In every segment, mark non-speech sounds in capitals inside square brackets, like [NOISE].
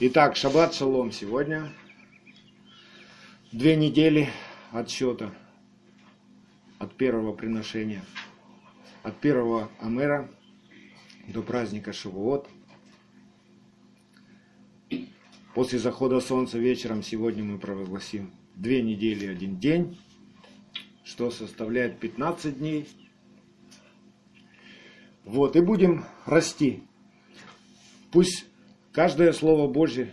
Итак, шаббат шалом сегодня. Две недели отсчета от первого приношения, от первого Амера до праздника Шавуот. После захода солнца вечером сегодня мы провозгласим две недели один день, что составляет 15 дней. Вот, и будем расти. Пусть каждое Слово Божье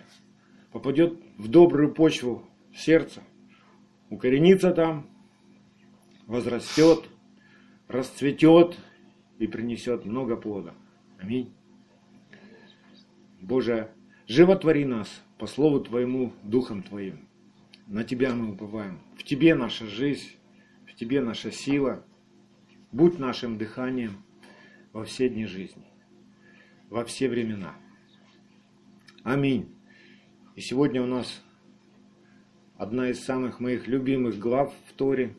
попадет в добрую почву сердца, укоренится там, возрастет, расцветет и принесет много плода. Аминь. Боже, животвори нас по Слову Твоему, Духом Твоим. На Тебя мы уповаем. В Тебе наша жизнь, в Тебе наша сила. Будь нашим дыханием во все дни жизни, во все времена. Аминь. И сегодня у нас одна из самых моих любимых глав в Торе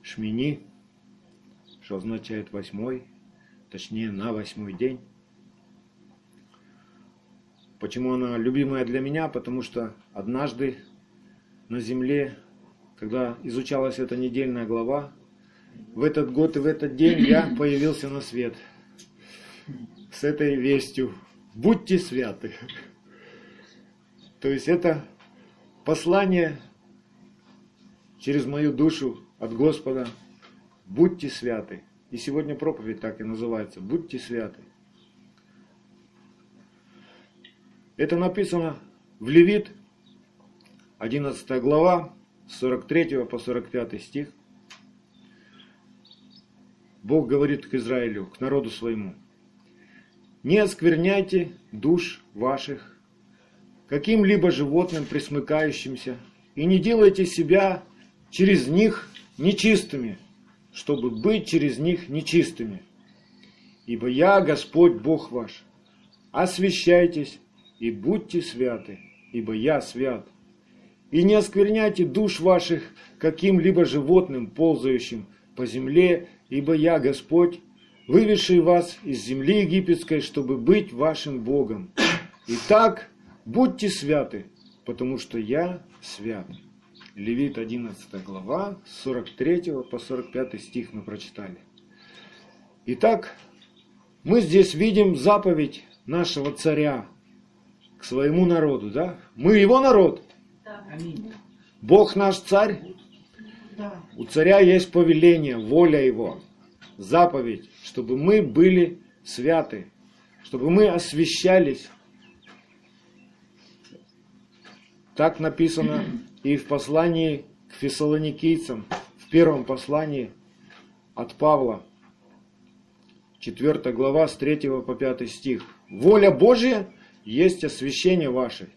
Шмини, что означает восьмой, точнее на восьмой день. Почему она любимая для меня? Потому что однажды на земле, когда изучалась эта недельная глава, в этот год и в этот день я появился на свет с этой вестью будьте святы. То есть это послание через мою душу от Господа. Будьте святы. И сегодня проповедь так и называется. Будьте святы. Это написано в Левит, 11 глава, с 43 по 45 стих. Бог говорит к Израилю, к народу своему – не оскверняйте душ ваших каким-либо животным присмыкающимся, и не делайте себя через них нечистыми, чтобы быть через них нечистыми. Ибо я Господь Бог ваш. Освящайтесь и будьте святы, ибо я свят. И не оскверняйте душ ваших каким-либо животным, ползающим по земле, ибо я Господь, выведший вас из земли египетской, чтобы быть вашим Богом. Итак, будьте святы, потому что я свят. Левит 11 глава, 43 по 45 стих мы прочитали. Итак, мы здесь видим заповедь нашего царя к своему народу, да? Мы его народ. Да. Бог наш царь. Да. У царя есть повеление, воля его, заповедь чтобы мы были святы, чтобы мы освящались. Так написано и в послании к фессалоникийцам, в первом послании от Павла, 4 глава, с 3 по 5 стих. «Воля Божья есть освящение ваше,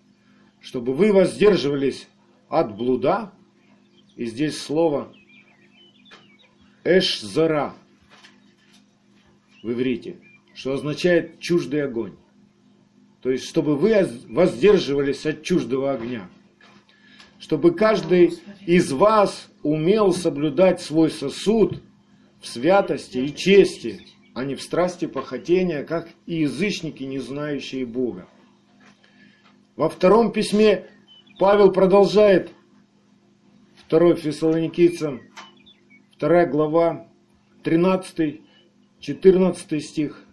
чтобы вы воздерживались от блуда». И здесь слово «эш-зара», в иврите, что означает чуждый огонь. То есть, чтобы вы воздерживались от чуждого огня. Чтобы каждый из вас умел соблюдать свой сосуд в святости и чести, а не в страсти похотения, как и язычники, не знающие Бога. Во втором письме Павел продолжает, 2 Фессалоникийцам, 2 глава, 13 14 стих.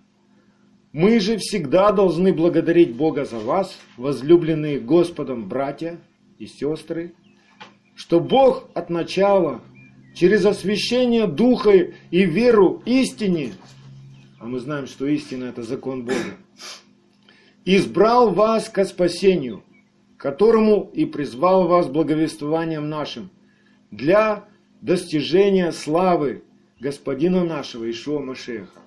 «Мы же всегда должны благодарить Бога за вас, возлюбленные Господом братья и сестры, что Бог от начала, через освящение Духа и веру истине, а мы знаем, что истина – это закон Бога, избрал вас ко спасению, которому и призвал вас благовествованием нашим, для достижения славы господина нашего Ишуа Машеха.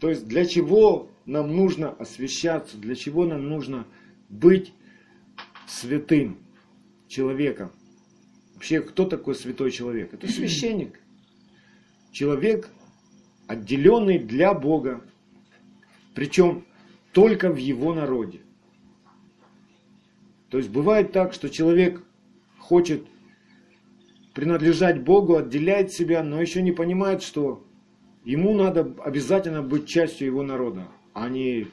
То есть для чего нам нужно освящаться, для чего нам нужно быть святым человеком. Вообще, кто такой святой человек? Это [CLEARS THROAT] священник. Человек, отделенный для Бога, причем только в его народе. То есть бывает так, что человек хочет принадлежать Богу, отделяет себя, но еще не понимает, что ему надо обязательно быть частью его народа, а не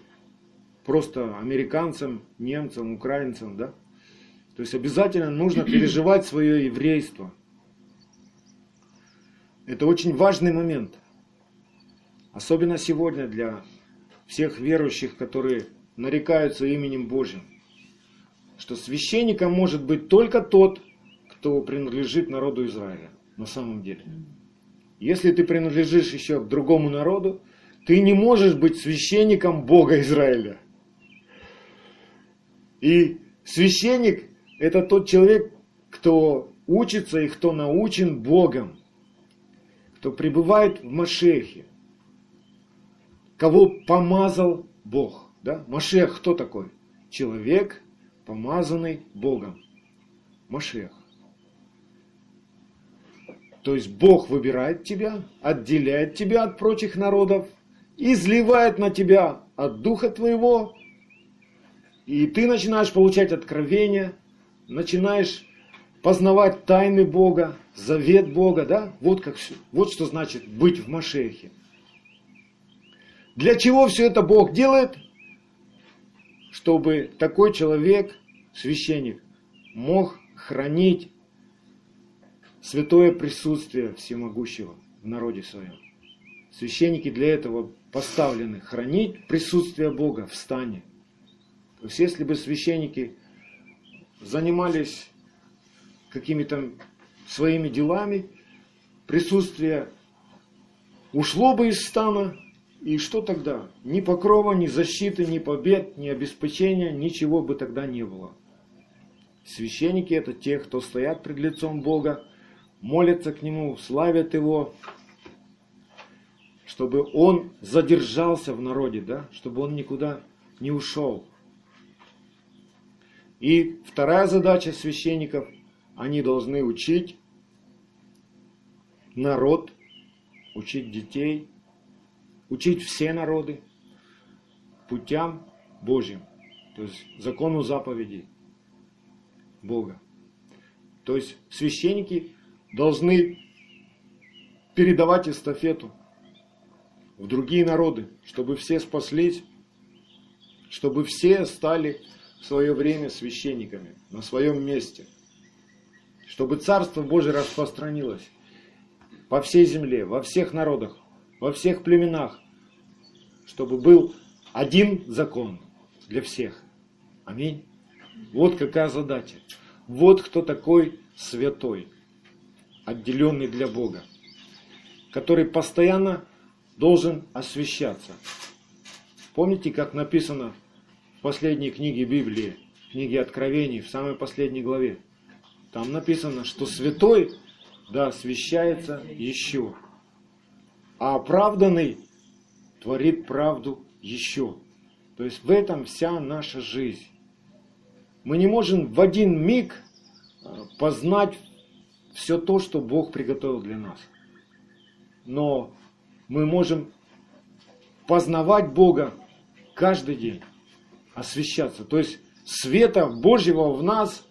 просто американцам, немцам, украинцам, да? То есть обязательно нужно [CLEARS THROAT] переживать свое еврейство. Это очень важный момент. Особенно сегодня для всех верующих, которые нарекаются именем Божьим. Что священником может быть только тот, кто принадлежит народу Израиля на самом деле. Если ты принадлежишь еще к другому народу, ты не можешь быть священником Бога Израиля. И священник – это тот человек, кто учится и кто научен Богом, кто пребывает в Машехе, кого помазал Бог. Да? Машех кто такой? Человек, помазанный Богом. Машех. То есть Бог выбирает тебя, отделяет тебя от прочих народов, изливает на тебя от Духа Твоего, и ты начинаешь получать откровения, начинаешь познавать тайны Бога, завет Бога, да? Вот, как, вот что значит быть в Машехе. Для чего все это Бог делает? Чтобы такой человек, священник, мог хранить святое присутствие всемогущего в народе своем. Священники для этого поставлены хранить присутствие Бога в стане. То есть если бы священники занимались какими-то своими делами, присутствие ушло бы из стана, и что тогда? Ни покрова, ни защиты, ни побед, ни обеспечения, ничего бы тогда не было. Священники это те, кто стоят пред лицом Бога, молятся к Нему, славят Его, чтобы Он задержался в народе, да? чтобы Он никуда не ушел. И вторая задача священников, они должны учить народ, учить детей, учить все народы путям Божьим, то есть закону заповедей Бога. То есть священники должны передавать эстафету в другие народы, чтобы все спаслись, чтобы все стали в свое время священниками на своем месте, чтобы Царство Божие распространилось по всей земле, во всех народах, во всех племенах, чтобы был один закон для всех. Аминь. Вот какая задача. Вот кто такой святой, отделенный для Бога, который постоянно должен освещаться. Помните, как написано в последней книге Библии, книге Откровений, в самой последней главе? Там написано, что святой, да, освящается еще, а оправданный творит правду еще. То есть в этом вся наша жизнь. Мы не можем в один миг э, познать все то, что Бог приготовил для нас. Но мы можем познавать Бога каждый день, освещаться. То есть света Божьего в нас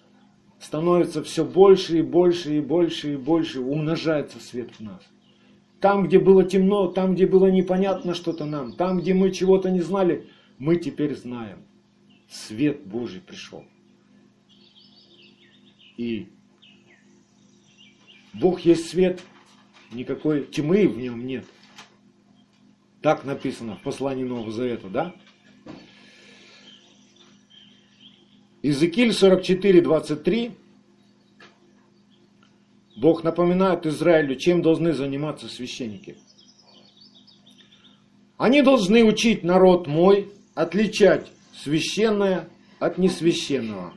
становится все больше и больше и больше и больше, умножается свет в нас. Там, где было темно, там, где было непонятно что-то нам, там, где мы чего-то не знали, мы теперь знаем. Свет Божий пришел. И Бог есть свет, никакой тьмы в нем нет. Так написано в послании Нового Завета, да? Иезекииль 44, 23. Бог напоминает Израилю, чем должны заниматься священники. Они должны учить народ мой отличать священное от несвященного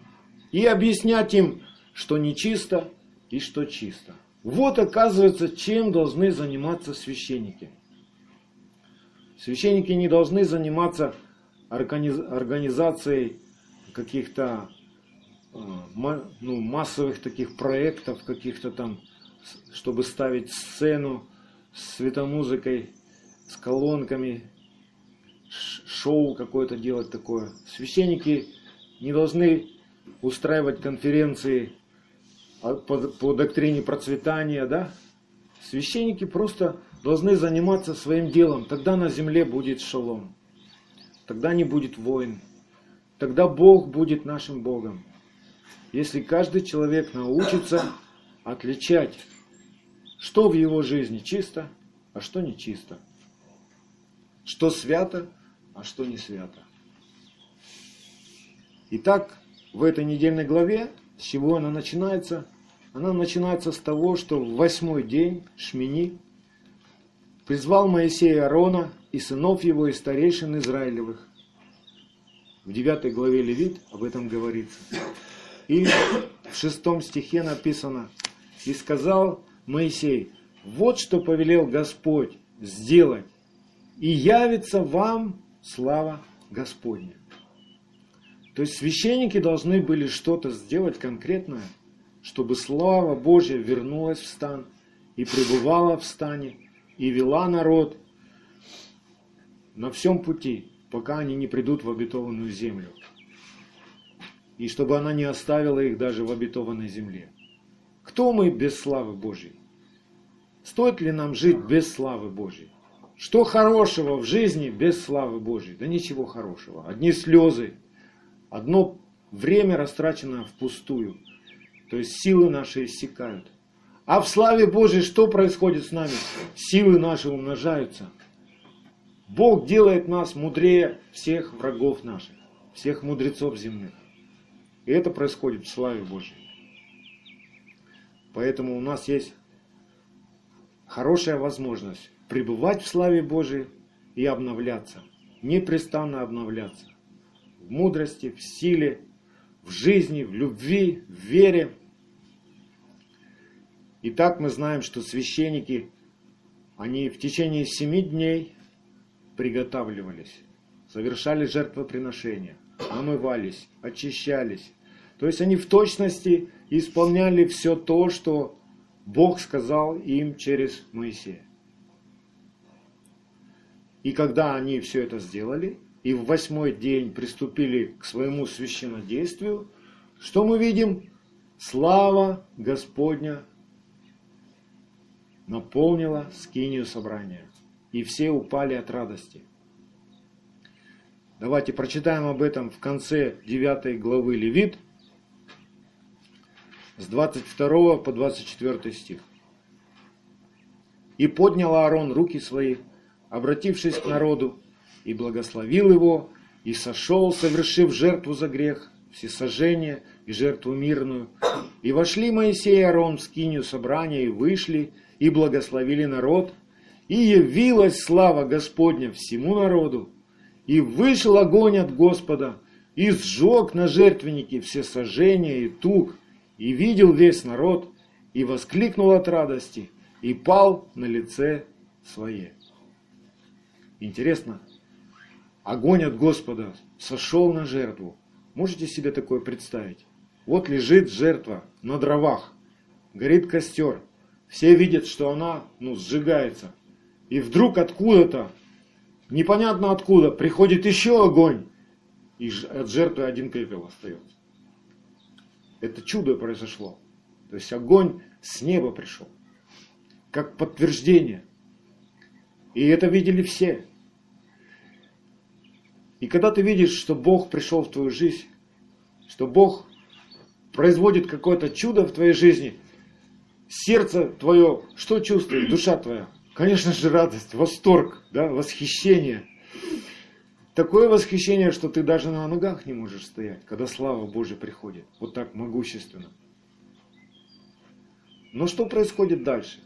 и объяснять им, что нечисто и что чисто. Вот оказывается, чем должны заниматься священники. Священники не должны заниматься организацией каких-то а, ну, массовых таких проектов, каких-то там, чтобы ставить сцену с светомузыкой, с колонками, шоу какое-то делать такое. Священники не должны устраивать конференции по, по доктрине процветания, да, священники просто должны заниматься своим делом. Тогда на земле будет шалом. Тогда не будет войн. тогда Бог будет нашим Богом. Если каждый человек научится отличать, что в его жизни чисто, а что не чисто. Что свято, а что не свято. Итак, в этой недельной главе, с чего она начинается? Она начинается с того, что в восьмой день Шмини призвал Моисея Аарона и сынов его и старейшин Израилевых. В девятой главе Левит об этом говорится. И в шестом стихе написано, «И сказал Моисей, вот что повелел Господь сделать, и явится вам слава Господня». То есть священники должны были что-то сделать конкретное, чтобы слава Божья вернулась в стан и пребывала в стане, и вела народ на всем пути, пока они не придут в обетованную землю. И чтобы она не оставила их даже в обетованной земле. Кто мы без славы Божьей? Стоит ли нам жить без славы Божьей? Что хорошего в жизни без славы Божьей? Да ничего хорошего. Одни слезы, одно время растрачено впустую. То есть силы наши иссякают. А в славе Божьей что происходит с нами? Силы наши умножаются. Бог делает нас мудрее всех врагов наших, всех мудрецов земных. И это происходит в славе Божьей. Поэтому у нас есть хорошая возможность пребывать в славе Божией и обновляться, непрестанно обновляться. В мудрости, в силе, в жизни, в любви, в вере. И так мы знаем, что священники, они в течение семи дней приготавливались, совершали жертвоприношения, омывались, очищались. То есть они в точности исполняли все то, что Бог сказал им через Моисея. И когда они все это сделали, и в восьмой день приступили к своему священнодействию, что мы видим? Слава Господня наполнила скинию собрания и все упали от радости. Давайте прочитаем об этом в конце 9 главы Левит, с 22 по 24 стих. «И поднял Аарон руки свои, обратившись к народу, и благословил его, и сошел, совершив жертву за грех, всесожжение и жертву мирную. И вошли Моисей и Аарон в скинию собрания, и вышли, и благословили народ, и явилась слава Господня всему народу, и вышел огонь от Господа, и сжег на жертвеннике все сожжения и тук, и видел весь народ, и воскликнул от радости, и пал на лице свое. Интересно, огонь от Господа сошел на жертву. Можете себе такое представить? Вот лежит жертва на дровах, горит костер. Все видят, что она ну, сжигается. И вдруг откуда-то, непонятно откуда, приходит еще огонь, и от жертвы один пепел остается. Это чудо произошло. То есть огонь с неба пришел, как подтверждение. И это видели все. И когда ты видишь, что Бог пришел в твою жизнь, что Бог производит какое-то чудо в твоей жизни, сердце твое, что чувствует, [CLEARS THROAT] душа твоя? Конечно же, радость, восторг, да, восхищение. Такое восхищение, что ты даже на ногах не можешь стоять, когда слава Божья приходит. Вот так могущественно. Но что происходит дальше?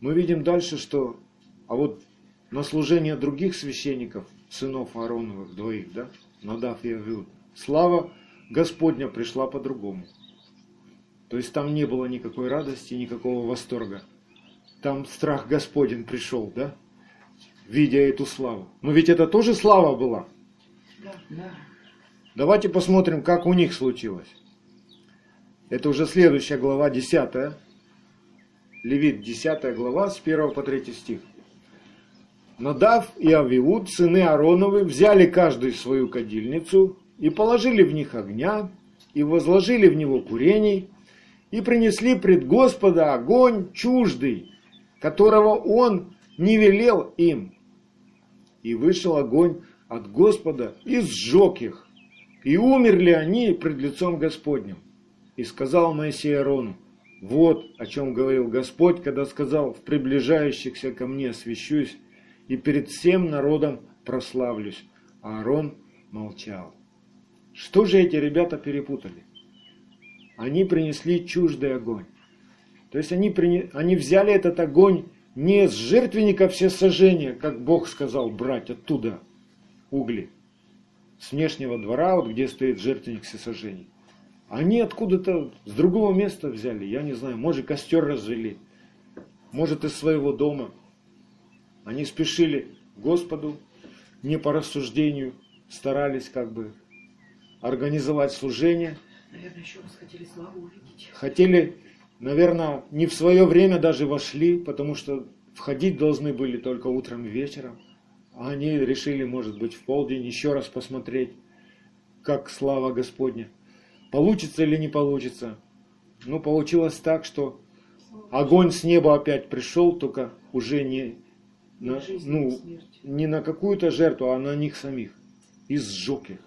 Мы видим дальше, что а вот на служение других священников, сынов Аароновых, двоих, да, Надав и Авиуд, слава Господня пришла по-другому. То есть там не было никакой радости, никакого восторга. Там страх Господень пришел, да? Видя эту славу. Но ведь это тоже слава была. Да, да. Давайте посмотрим, как у них случилось. Это уже следующая глава, 10. Левит, 10 глава, с 1 по 3 стих. Надав и Авиуд, сыны Аароновы, взяли каждый свою кадильницу и положили в них огня, и возложили в него курений, и принесли пред Господа огонь чуждый, которого он не велел им. И вышел огонь от Господа и сжег их. И умерли они пред лицом Господним. И сказал Моисей Аарону, вот о чем говорил Господь, когда сказал, в приближающихся ко мне освящусь, и перед всем народом прославлюсь. А Аарон молчал. Что же эти ребята перепутали? Они принесли чуждый огонь. То есть они, прине... они взяли этот огонь не с жертвенника все сожжения, как Бог сказал брать оттуда угли, с внешнего двора, вот где стоит жертвенник всесожжений. Они откуда-то с другого места взяли, я не знаю, может костер развели, может из своего дома. Они спешили Господу, не по рассуждению, старались как бы организовать служение. Наверное, еще раз хотели славу увидеть. Хотели, наверное, не в свое время даже вошли, потому что входить должны были только утром и вечером. А они решили, может быть, в полдень еще раз посмотреть, как слава Господня. Получится или не получится. Ну, получилось так, что огонь с неба опять пришел, только уже не на, ну, не на какую-то жертву, а на них самих. И сжег их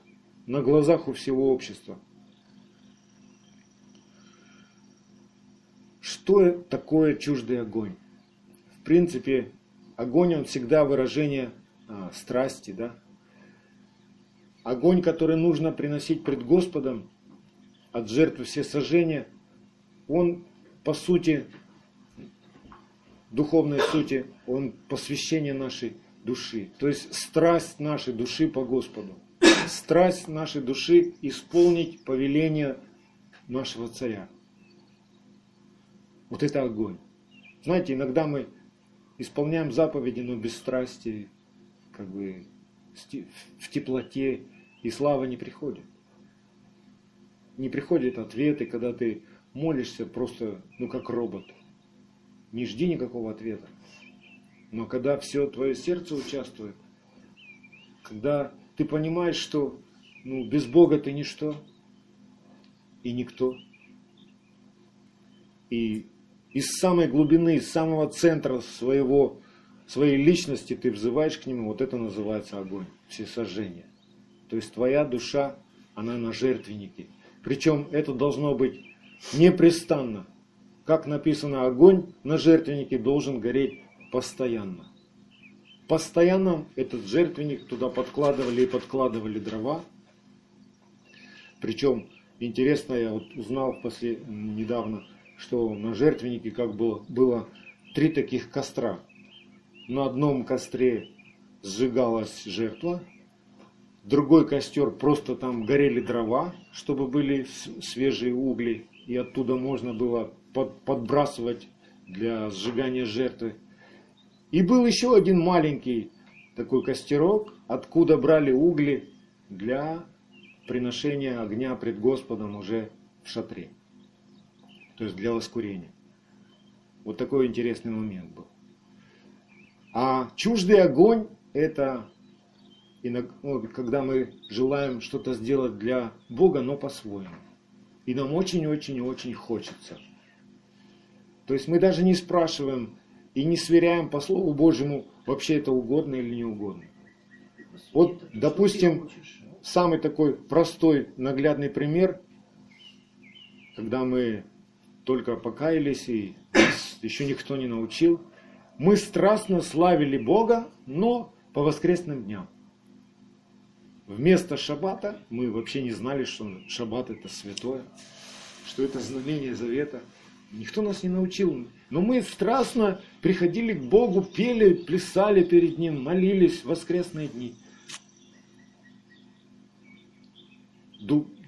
на глазах у всего общества. Что такое чуждый огонь? В принципе, огонь он всегда выражение а, страсти, да? Огонь, который нужно приносить пред Господом, от жертвы все сожжения, он по сути, духовной сути, он посвящение нашей души. То есть страсть нашей души по Господу. Страсть нашей души исполнить повеление нашего царя. Вот это огонь. Знаете, иногда мы исполняем заповеди, но без страсти, как бы в теплоте, и слава не приходит не приходят ответы, когда ты молишься просто, ну как робот. Не жди никакого ответа. Но когда все твое сердце участвует, когда ты понимаешь, что ну, без Бога ты ничто и никто. И из самой глубины, из самого центра своего, своей личности ты взываешь к нему, вот это называется огонь, все сожжения. То есть твоя душа, она на жертвеннике. Причем это должно быть непрестанно. Как написано, огонь на жертвеннике должен гореть постоянно. Постоянно этот жертвенник туда подкладывали и подкладывали дрова. Причем, интересно, я вот узнал после, недавно, что на жертвеннике как было, было три таких костра. На одном костре сжигалась жертва, другой костер, просто там горели дрова, чтобы были свежие угли, и оттуда можно было под, подбрасывать для сжигания жертвы. И был еще один маленький такой костерок, откуда брали угли для приношения огня пред Господом уже в шатре. То есть для воскурения. Вот такой интересный момент был. А чуждый огонь – это ну, когда мы желаем что-то сделать для Бога, но по-своему. И нам очень-очень-очень хочется. То есть мы даже не спрашиваем и не сверяем по Слову Божьему, вообще это угодно или не угодно. Вот, допустим, самый такой простой, наглядный пример, когда мы только покаялись и еще никто не научил, мы страстно славили Бога, но по воскресным дням. Вместо шаббата мы вообще не знали, что шаббат это святое, что это знамение завета. Никто нас не научил. Но мы страстно приходили к Богу, пели, плясали перед Ним, молились в воскресные дни.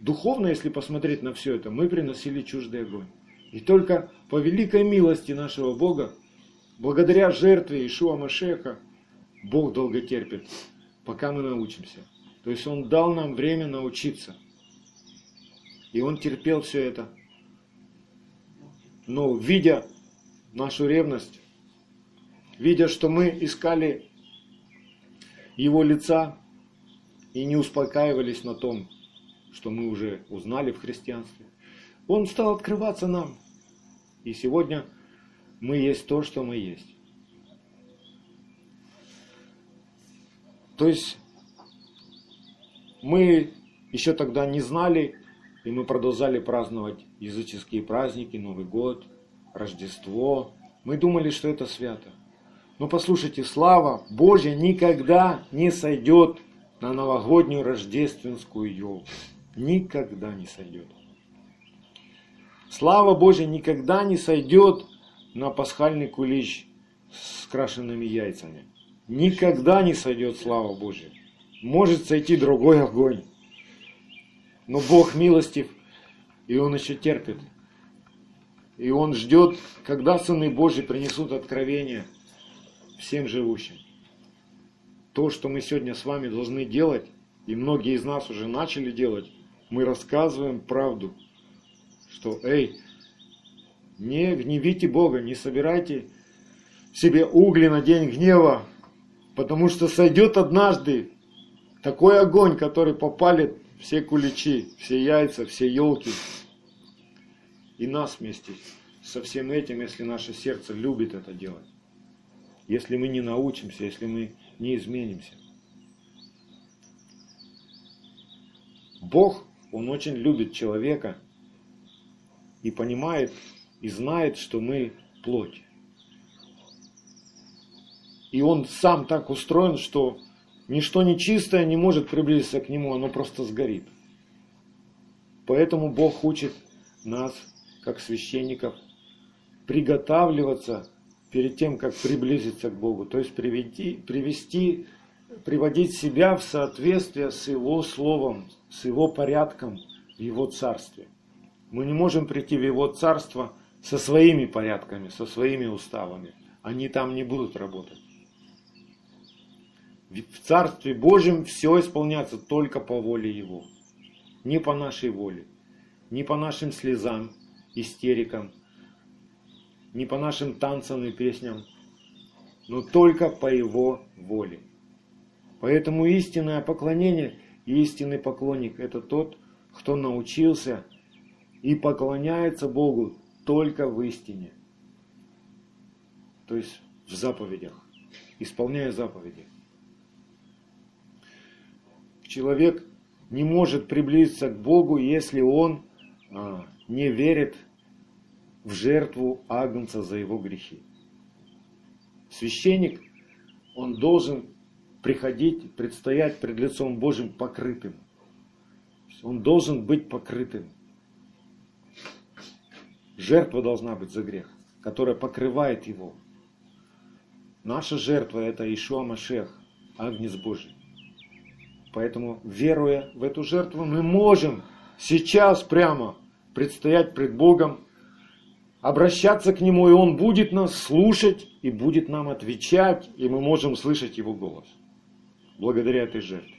Духовно, если посмотреть на все это, мы приносили чуждый огонь. И только по великой милости нашего Бога, благодаря жертве Ишуа Машеха, Бог долго терпит, пока мы научимся. То есть Он дал нам время научиться. И Он терпел все это. Но видя нашу ревность, видя, что мы искали Его лица и не успокаивались на том, что мы уже узнали в христианстве, Он стал открываться нам. И сегодня мы есть то, что мы есть. То есть Мы еще тогда не знали, и мы продолжали праздновать языческие праздники, Новый год, Рождество. Мы думали, что это свято. Но послушайте, слава Божья никогда не сойдет на новогоднюю рождественскую елку. Никогда не сойдет. Слава Божья никогда не сойдет на пасхальный кулич с крашенными яйцами. Никогда не сойдет слава Божья. Может сойти другой огонь. Но Бог милостив, и Он еще терпит. И Он ждет, когда сыны Божьи принесут откровение всем живущим. То, что мы сегодня с вами должны делать, и многие из нас уже начали делать, мы рассказываем правду, что, эй, не гневите Бога, не собирайте себе угли на день гнева, потому что сойдет однажды такой огонь, который попалит все куличи, все яйца, все елки. И нас вместе со всем этим, если наше сердце любит это делать. Если мы не научимся, если мы не изменимся. Бог, Он очень любит человека и понимает и знает, что мы плоть. И Он сам так устроен, что Ничто нечистое не может приблизиться к нему, оно просто сгорит. Поэтому Бог учит нас, как священников, приготавливаться перед тем, как приблизиться к Богу. То есть привести, привести, приводить себя в соответствие с Его Словом, с Его порядком в Его Царстве. Мы не можем прийти в Его Царство со своими порядками, со своими уставами. Они там не будут работать. В Царстве Божьем все исполняется только по воле Его. Не по нашей воле, не по нашим слезам, истерикам, не по нашим танцам и песням, но только по Его воле. Поэтому истинное поклонение и истинный поклонник – это тот, кто научился и поклоняется Богу только в истине. То есть в заповедях, исполняя заповеди человек не может приблизиться к Богу, если он а, не верит в жертву Агнца за его грехи. Священник, он должен приходить, предстоять пред лицом Божьим покрытым. Он должен быть покрытым. Жертва должна быть за грех, которая покрывает его. Наша жертва это Ишуа Машех, Агнец Божий. Поэтому, веруя в эту жертву, мы можем сейчас прямо предстоять пред Богом, обращаться к Нему, и Он будет нас слушать и будет нам отвечать, и мы можем слышать Его голос благодаря этой жертве.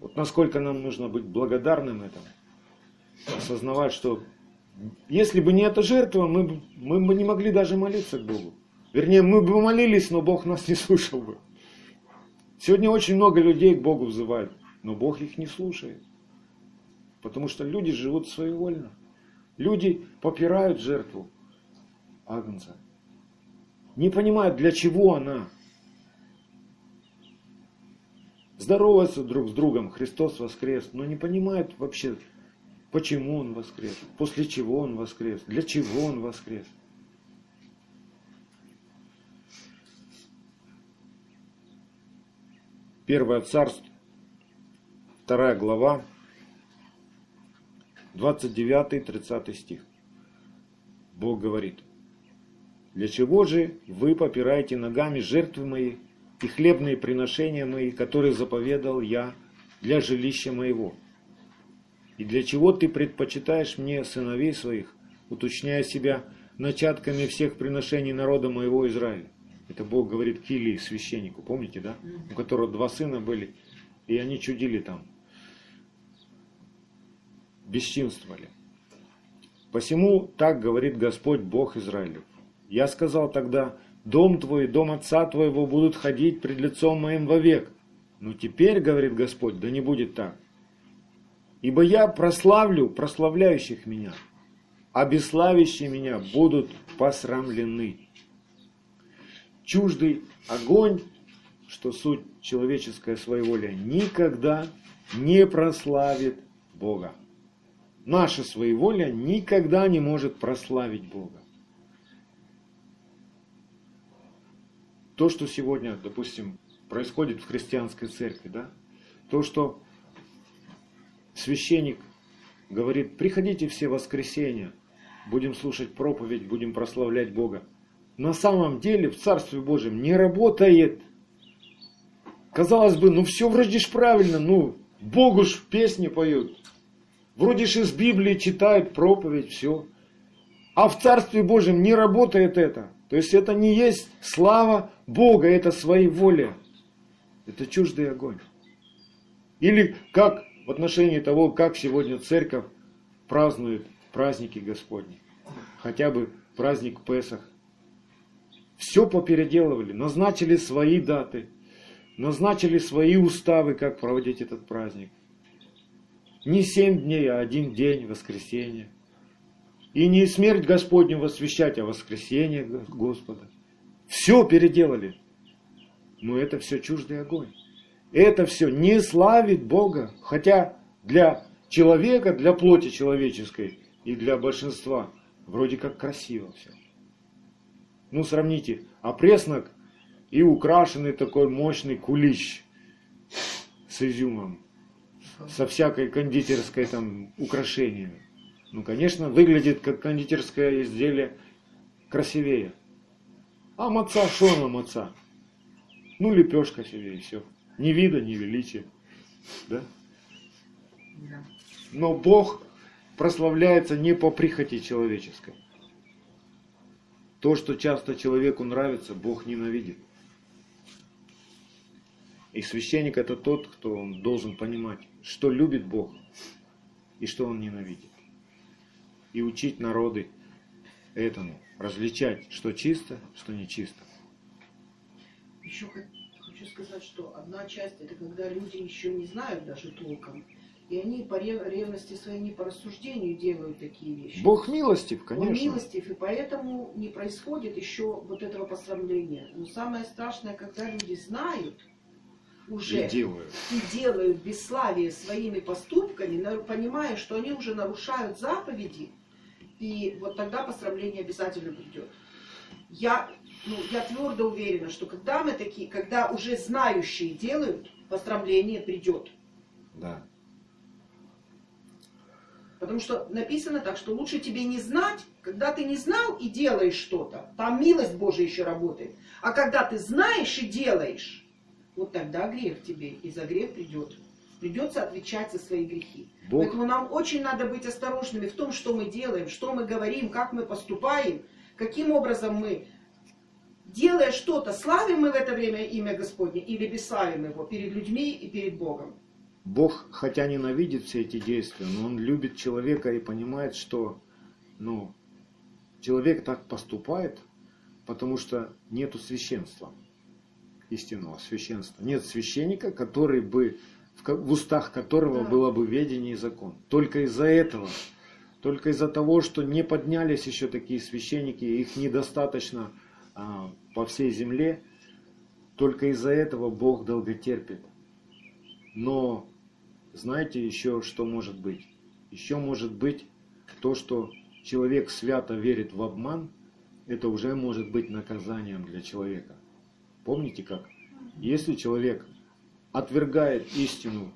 Вот насколько нам нужно быть благодарным этому, осознавать, что если бы не эта жертва, мы, мы бы не могли даже молиться к Богу. Вернее, мы бы молились, но Бог нас не слушал бы. Сегодня очень много людей к Богу взывают, но Бог их не слушает. Потому что люди живут своевольно. Люди попирают жертву Агнца. Не понимают, для чего она. Здороваются друг с другом, Христос воскрес, но не понимают вообще, почему Он воскрес, после чего Он воскрес, для чего Он воскрес. Первое царство, вторая глава, 29-30 стих. Бог говорит, «Для чего же вы попираете ногами жертвы мои и хлебные приношения мои, которые заповедал я для жилища моего? И для чего ты предпочитаешь мне сыновей своих, уточняя себя начатками всех приношений народа моего Израиля? Это Бог говорит к Илии, священнику, помните, да? У которого два сына были, и они чудили там. Бесчинствовали. Посему так говорит Господь Бог Израилев. Я сказал тогда, дом твой и дом отца твоего будут ходить пред лицом моим вовек. Но теперь, говорит Господь, да не будет так. Ибо я прославлю прославляющих меня, а бесславящие меня будут посрамлены чуждый огонь что суть человеческая своеволие никогда не прославит Бога. Наше своеволие никогда не может прославить Бога. То, что сегодня, допустим, происходит в христианской церкви, да, то, что священник говорит, приходите все воскресенья, будем слушать проповедь, будем прославлять Бога. На самом деле в Царстве Божьем не работает. Казалось бы, ну все вроде ж правильно, ну Богу ж песни поют. Вроде ж из Библии читают проповедь, все. А в Царстве Божьем не работает это. То есть это не есть слава Бога, это своей воля. Это чуждый огонь. Или как в отношении того, как сегодня церковь празднует праздники Господни. Хотя бы праздник Песах. Все попеределывали, назначили свои даты, назначили свои уставы, как проводить этот праздник. Не семь дней, а один день, воскресенье. И не смерть Господню восвещать, а воскресенье Господа. Все переделали. Но это все чуждый огонь. Это все не славит Бога. Хотя для человека, для плоти человеческой и для большинства вроде как красиво все. Ну, сравните, опреснок и украшенный такой мощный кулич с изюмом, со всякой кондитерской там украшениями. Ну, конечно, выглядит как кондитерское изделие красивее. А маца, что она маца? Ну, лепешка себе и все. Ни вида, ни величия. Да. Но Бог прославляется не по прихоти человеческой. То, что часто человеку нравится, Бог ненавидит. И священник это тот, кто он должен понимать, что любит Бог и что он ненавидит. И учить народы этому, различать, что чисто, что нечисто. Еще хочу сказать, что одна часть это когда люди еще не знают даже толком. И они по ре- ревности своей, не по рассуждению делают такие вещи. Бог милостив, Он конечно. милостив, и поэтому не происходит еще вот этого посрамления. Но самое страшное, когда люди знают уже И делают. и делают бесславие своими поступками, понимая, что они уже нарушают заповеди, и вот тогда посрамление обязательно придет. Я, ну, я твердо уверена, что когда мы такие, когда уже знающие делают, посрамление придет. Да. Потому что написано так, что лучше тебе не знать, когда ты не знал и делаешь что-то. Там милость Божия еще работает. А когда ты знаешь и делаешь, вот тогда грех тебе, и за грех придет. Придется отвечать за свои грехи. Бог, Поэтому нам очень надо быть осторожными в том, что мы делаем, что мы говорим, как мы поступаем, каким образом мы, делая что-то, славим мы в это время имя Господне или бесславим его перед людьми и перед Богом. Бог, хотя ненавидит все эти действия, но Он любит человека и понимает, что ну, человек так поступает, потому что нету священства, истинного священства. Нет священника, который бы, в, устах которого Да. было бы ведение и закон. Только из-за этого, только из-за того, что не поднялись еще такие священники, их недостаточно а, по всей земле, только из-за этого Бог долго терпит. Но знаете еще, что может быть? Еще может быть то, что человек свято верит в обман, это уже может быть наказанием для человека. Помните как? Если человек отвергает истину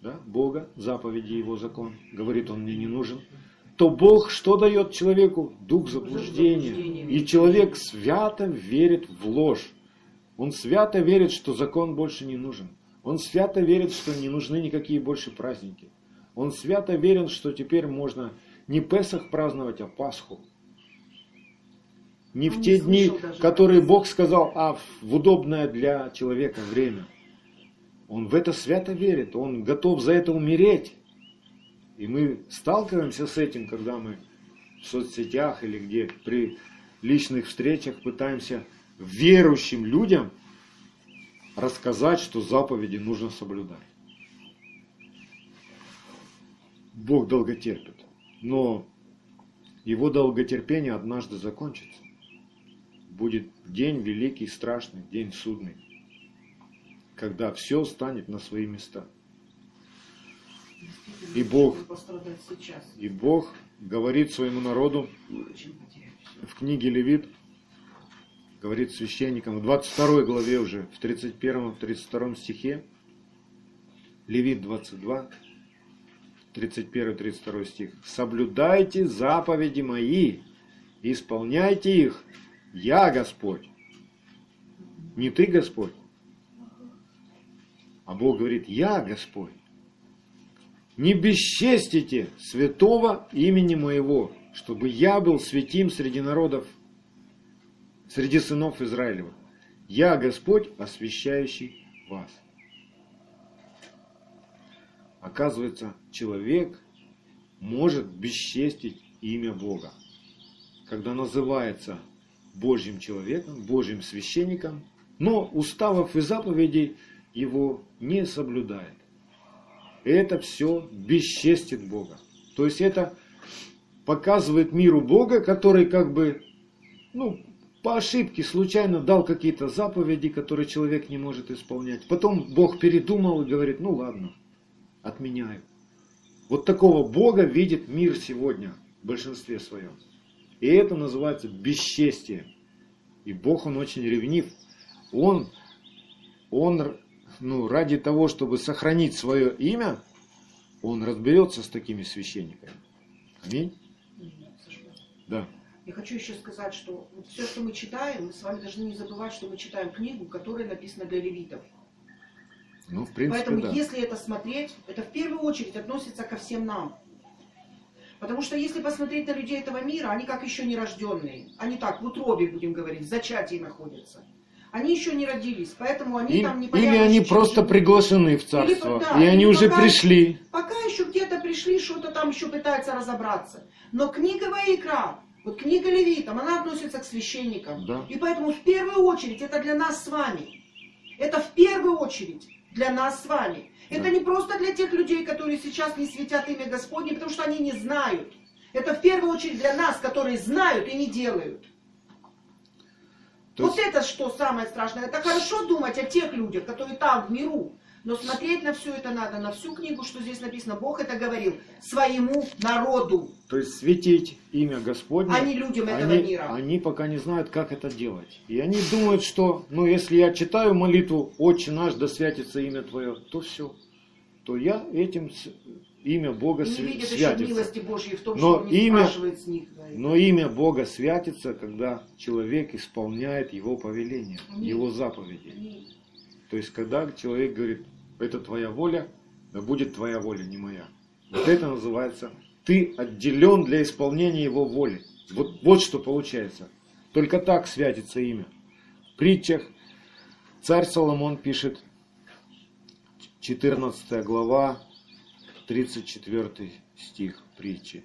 да, Бога, заповеди Его закон, говорит, он мне не нужен, то Бог что дает человеку? Дух заблуждения. И человек свято верит в ложь. Он свято верит, что закон больше не нужен. Он свято верит, что не нужны никакие больше праздники. Он свято верен, что теперь можно не Песах праздновать, а Пасху. Не Он в не те дни, слышал даже которые Бог сказал, а в удобное для человека время. Он в это свято верит, он готов за это умереть. И мы сталкиваемся с этим, когда мы в соцсетях или где при личных встречах пытаемся верующим людям рассказать, что заповеди нужно соблюдать. Бог долго терпит, но его долготерпение однажды закончится. Будет день великий, страшный, день судный. когда все станет на свои места. И Бог. И Бог говорит своему народу в книге Левит, говорит священникам, в 22 главе уже, в 31-32 стихе, Левит 22, 31-32 стих. «Соблюдайте заповеди мои, исполняйте их, я Господь». Не ты Господь, а Бог говорит, я Господь. Не бесчестите святого имени моего, чтобы я был святим среди народов, среди сынов Израилева. Я Господь, освящающий вас. Оказывается, человек может бесчестить имя Бога. Когда называется Божьим человеком, Божьим священником, но уставов и заповедей его не соблюдает. Это все бесчестит Бога. То есть это показывает миру Бога, который как бы, ну, по ошибке случайно дал какие-то заповеди, которые человек не может исполнять. Потом Бог передумал и говорит, ну ладно, отменяю. Вот такого Бога видит мир сегодня в большинстве своем. И это называется бесчестие. И Бог, Он очень ревнив. Он, он ну, ради того, чтобы сохранить свое имя, Он разберется с такими священниками. Аминь. Да. Я хочу еще сказать, что вот все, что мы читаем, мы с вами должны не забывать, что мы читаем книгу, которая написана для левитов. Ну, в принципе, Поэтому, да. если это смотреть, это в первую очередь относится ко всем нам. Потому что если посмотреть на людей этого мира, они как еще нерожденные. Они так, в утробе, будем говорить, в зачатии находятся. Они еще не родились, поэтому они Им- там не или появятся они просто жизнь. приглашены в царство, да, и они или уже пока- пришли. Пока еще где-то пришли, что-то там еще пытаются разобраться. Но книга Ваикра, вот книга Левитам, она относится к священникам. Да. И поэтому в первую очередь это для нас с вами. Это в первую очередь для нас с вами. Это Да. не просто для тех людей, которые сейчас не светят имя Господне, потому что они не знают. Это в первую очередь для нас, которые знают и не делают. То вот есть- это что самое страшное. Это хорошо думать о тех людях, которые там, в миру. Но смотреть на все это надо, на всю книгу, что здесь написано. Бог это говорил своему народу, То есть светить имя Господне. а не людям этого они, мира. они пока не знают, как это делать. И они думают, что, ну, если я читаю молитву «Отче наш, да святится имя Твое», то все. То я этим имя Бога не видят святится. милости Божьей в том, Но что он не имя- с них. да, Но имя Бога святится, когда человек исполняет Его повеления, Аминь. Его заповеди. Аминь. То есть, когда человек говорит, это твоя воля, да будет твоя воля, не моя. Вот это называется, ты отделен для исполнения его воли. Вот, вот что получается. Только так святится имя. В притчах царь Соломон пишет, 14 глава, 34 стих притчи.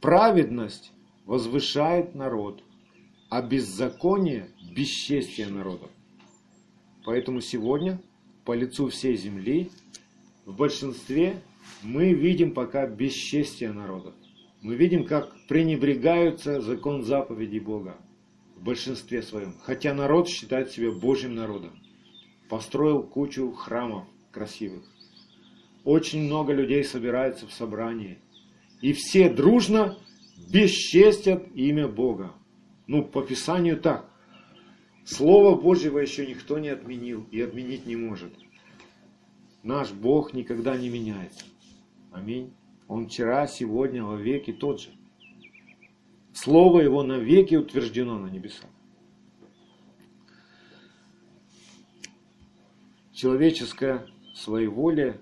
Праведность возвышает народ, а беззаконие – бесчестие народов. Поэтому сегодня по лицу всей земли в большинстве мы видим пока бесчестие народов. Мы видим, как пренебрегаются закон заповедей Бога в большинстве своем. Хотя народ считает себя Божьим народом. Построил кучу храмов красивых. Очень много людей собирается в собрании. И все дружно бесчестят имя Бога. Ну, по Писанию так. Слово Божьего еще никто не отменил и отменить не может. Наш Бог никогда не меняется. Аминь. Он вчера, сегодня, во веки тот же. Слово Его навеки утверждено на небесах. Человеческое своеволие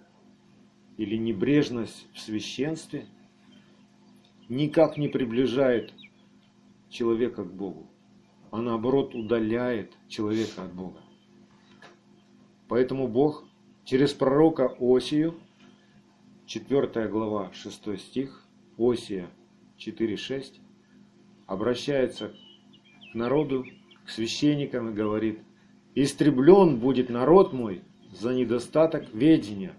или небрежность в священстве никак не приближает человека к Богу а наоборот удаляет человека от Бога. Поэтому Бог через пророка Осию, 4 глава, 6 стих, Осия 4.6, обращается к народу, к священникам и говорит, «Истреблен будет народ мой за недостаток ведения».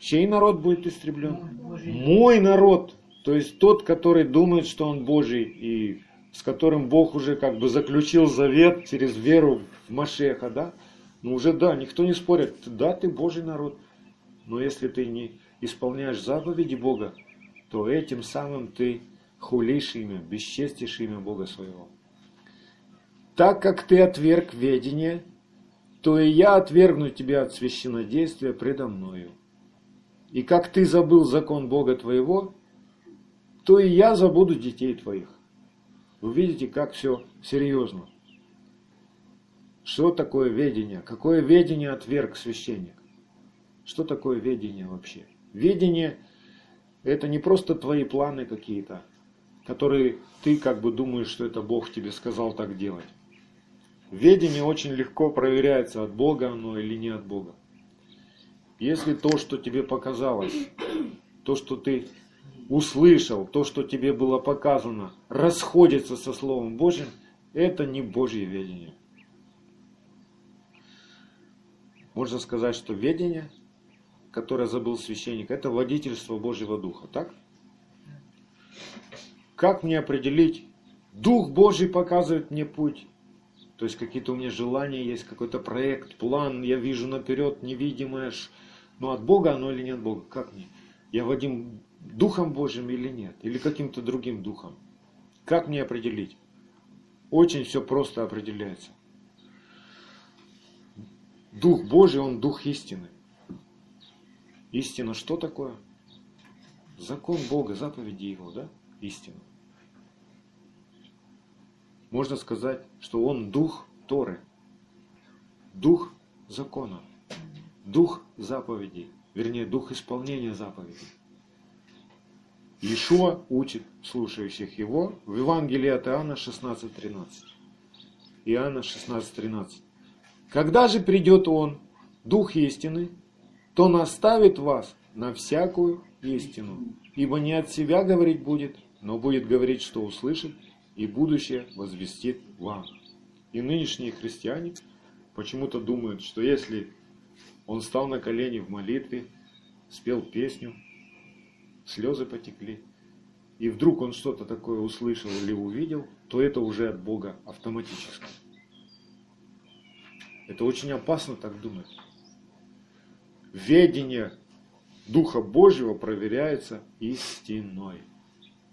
Чей народ будет истреблен? Мой народ, то есть тот, который думает, что он Божий и с которым Бог уже как бы заключил завет через веру в Машеха, да? Ну уже да, никто не спорит, да, ты Божий народ. Но если ты не исполняешь заповеди Бога, то этим самым ты хулишь имя, бесчестишь имя Бога своего. Так как ты отверг ведение, то и я отвергну тебя от священнодействия предо мною. И как ты забыл закон Бога твоего, то и я забуду детей твоих. Вы видите, как все серьезно. Что такое ведение? Какое ведение отверг священник? Что такое ведение вообще? Ведение – это не просто твои планы какие-то, которые ты как бы думаешь, что это Бог тебе сказал так делать. Ведение очень легко проверяется, от Бога оно или не от Бога. Если то, что тебе показалось, то, что ты услышал, то, что тебе было показано, расходится со Словом Божьим, это не Божье ведение. Можно сказать, что ведение, которое забыл священник, это водительство Божьего Духа, так? Как мне определить? Дух Божий показывает мне путь. То есть какие-то у меня желания есть, какой-то проект, план, я вижу наперед невидимое. Но от Бога оно или не от Бога? Как мне? Я Вадим Духом Божьим или нет? Или каким-то другим духом? Как мне определить? Очень все просто определяется. Дух Божий, он дух истины. Истина что такое? Закон Бога, заповеди Его, да? Истина. Можно сказать, что он дух Торы, дух закона, дух заповедей, вернее, дух исполнения заповедей. Ишуа учит слушающих его в Евангелии от Иоанна 16.13. Иоанна 16.13. Когда же придет Он, Дух истины, то наставит вас на всякую истину, ибо не от себя говорить будет, но будет говорить, что услышит, и будущее возвестит вам. И нынешние христиане почему-то думают, что если он стал на колени в молитве, спел песню, слезы потекли, и вдруг он что-то такое услышал или увидел, то это уже от Бога автоматически. Это очень опасно так думать. Ведение Духа Божьего проверяется истиной.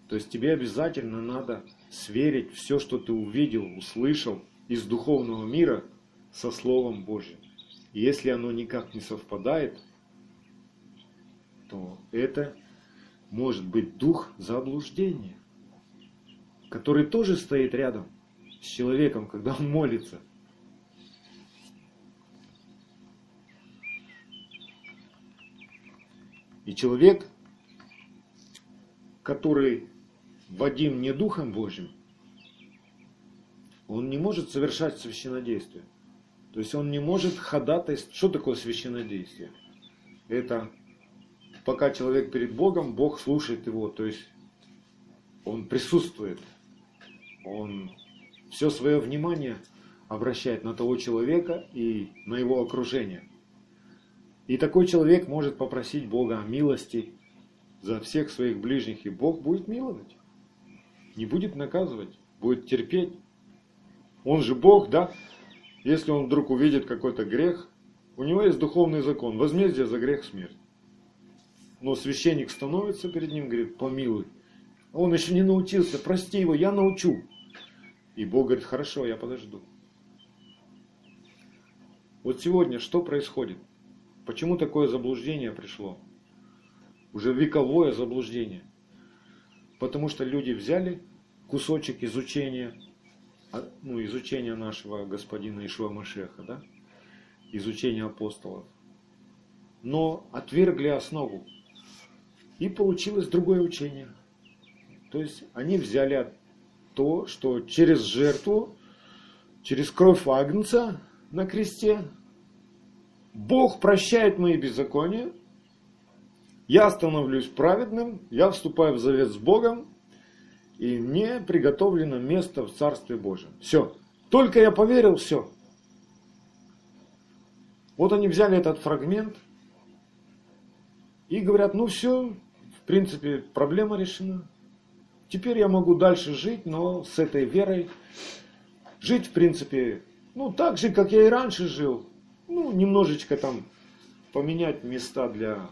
То есть тебе обязательно надо сверить все, что ты увидел, услышал из духовного мира со Словом Божьим. И если оно никак не совпадает, то это может быть дух заблуждения, который тоже стоит рядом с человеком, когда он молится – И человек, который водим не Духом Божьим, он не может совершать священнодействие. То есть он не может ходатайствовать. Что такое священнодействие? Это пока человек перед Богом, Бог слушает его. То есть он присутствует. Он все свое внимание обращает на того человека и на его окружение – и такой человек может попросить Бога о милости за всех своих ближних, и Бог будет миловать. Не будет наказывать, будет терпеть. Он же Бог, да? Если он вдруг увидит какой-то грех, у него есть духовный закон, возмездие за грех смерть. Но священник становится перед ним, говорит, помилуй. Он еще не научился, прости его, я научу. И Бог говорит, хорошо, я подожду. Вот сегодня что происходит? Почему такое заблуждение пришло? Уже вековое заблуждение. Потому что люди взяли кусочек изучения, а, ну, изучения нашего господина Ишва Машеха, да? изучения апостолов, но отвергли основу. И получилось другое учение. То есть они взяли то, что через жертву, через кровь Агнца на кресте Бог прощает мои беззакония, я становлюсь праведным, я вступаю в завет с Богом, и мне приготовлено место в Царстве Божьем. Все. Только я поверил, все. Вот они взяли этот фрагмент и говорят, ну все, принципе, проблема решена. Теперь я могу дальше жить, но с этой верой жить, в принципе, ну так же, как я и раньше жил. ну, немножечко там поменять места для,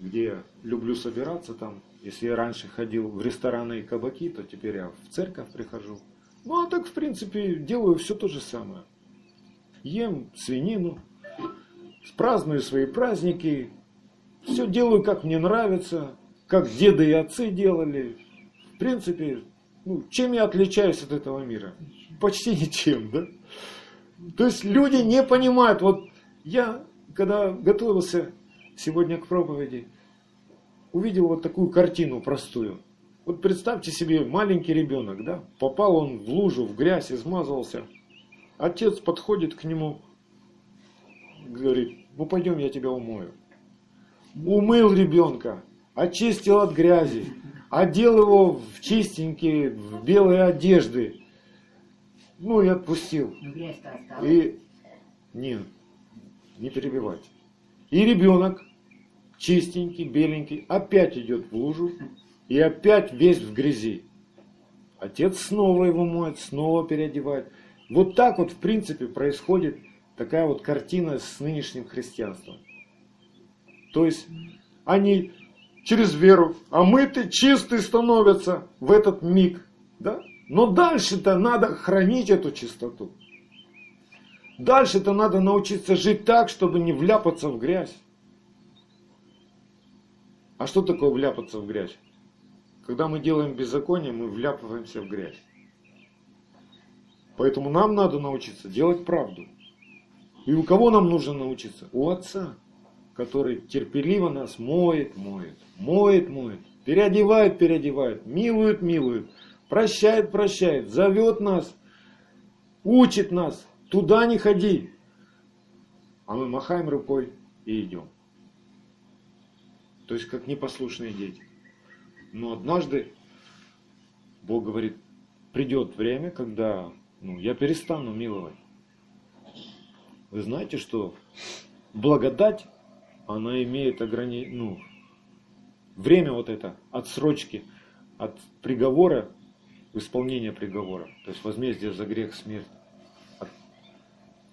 где я люблю собираться там. Если я раньше ходил в рестораны и кабаки, то теперь я в церковь прихожу. Ну, а так, в принципе, делаю все то же самое. Ем свинину, праздную свои праздники, все делаю, как мне нравится, как деды и отцы делали. В принципе, ну, чем я отличаюсь от этого мира? Почти ничем, да? То есть люди не понимают. Вот я, когда готовился сегодня к проповеди, увидел вот такую картину простую. Вот представьте себе, маленький ребенок, да, попал он в лужу, в грязь, измазался. Отец подходит к нему, говорит, ну пойдем, я тебя умою. Умыл ребенка, очистил от грязи, одел его в чистенькие, в белые одежды, ну и отпустил. И нет, не перебивать. И ребенок, чистенький, беленький, опять идет в лужу и опять весь в грязи. Отец снова его моет, снова переодевает. Вот так вот, в принципе, происходит такая вот картина с нынешним христианством. То есть они через веру омыты, чистые становятся в этот миг. Да? Но дальше-то надо хранить эту чистоту. Дальше-то надо научиться жить так, чтобы не вляпаться в грязь. А что такое вляпаться в грязь? Когда мы делаем беззаконие, мы вляпываемся в грязь. Поэтому нам надо научиться делать правду. И у кого нам нужно научиться? У Отца, который терпеливо нас моет, моет, моет, моет, переодевает, переодевает, милует, милует, прощает, прощает, зовет нас, учит нас, туда не ходи. А мы махаем рукой и идем. То есть как непослушные дети. Но однажды Бог говорит, придет время, когда ну, я перестану миловать. Вы знаете, что благодать, она имеет ограни... ну, время вот это, отсрочки от приговора в исполнение приговора, то есть возмездие за грех смерть,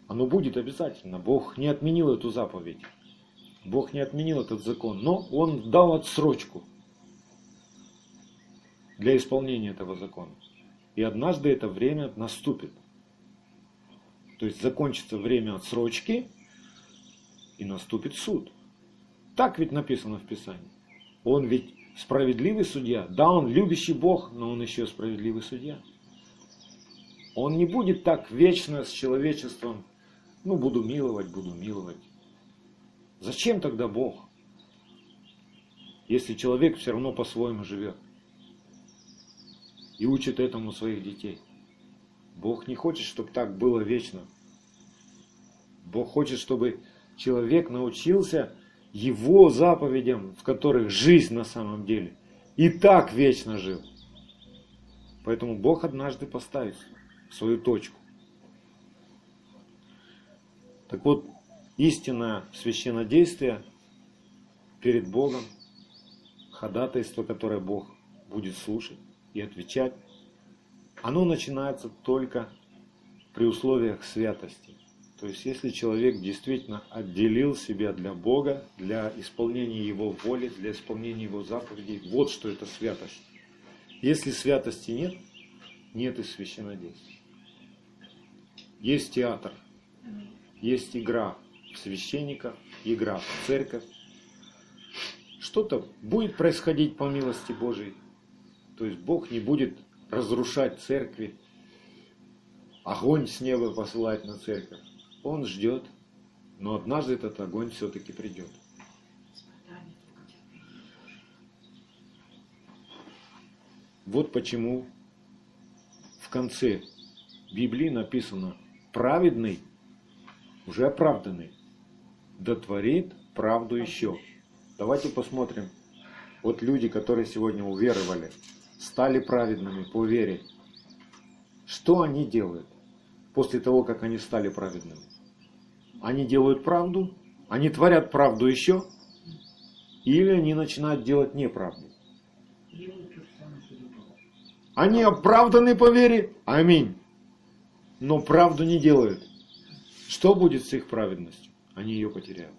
оно будет обязательно. Бог не отменил эту заповедь. Бог не отменил этот закон, но Он дал отсрочку для исполнения этого закона. И однажды это время наступит. То есть закончится время отсрочки и наступит суд. Так ведь написано в Писании. Он ведь справедливый судья. Да, он любящий Бог, но он еще справедливый судья. Он не будет так вечно с человечеством, ну, буду миловать, буду миловать. Зачем тогда Бог? Если человек все равно по-своему живет и учит этому своих детей. Бог не хочет, чтобы так было вечно. Бог хочет, чтобы человек научился его заповедям, в которых жизнь на самом деле, и так вечно жил. Поэтому Бог однажды поставит свою точку. Так вот, истинное священнодействие перед Богом, ходатайство, которое Бог будет слушать и отвечать, оно начинается только при условиях святости. То есть, если человек действительно отделил себя для Бога, для исполнения Его воли, для исполнения Его заповедей, вот что это святость. Если святости нет, нет и священнодействия. Есть театр, есть игра в священника, игра в церковь. Что-то будет происходить по милости Божией. То есть Бог не будет разрушать церкви, огонь с неба посылать на церковь. Он ждет, но однажды этот огонь все-таки придет. Вот почему в конце Библии написано «праведный, уже оправданный, дотворит правду еще». Давайте посмотрим. Вот люди, которые сегодня уверовали, стали праведными по вере. Что они делают после того, как они стали праведными? Они делают правду, они творят правду еще, или они начинают делать неправду. Они оправданы по вере, аминь, но правду не делают. Что будет с их праведностью? Они ее потеряют.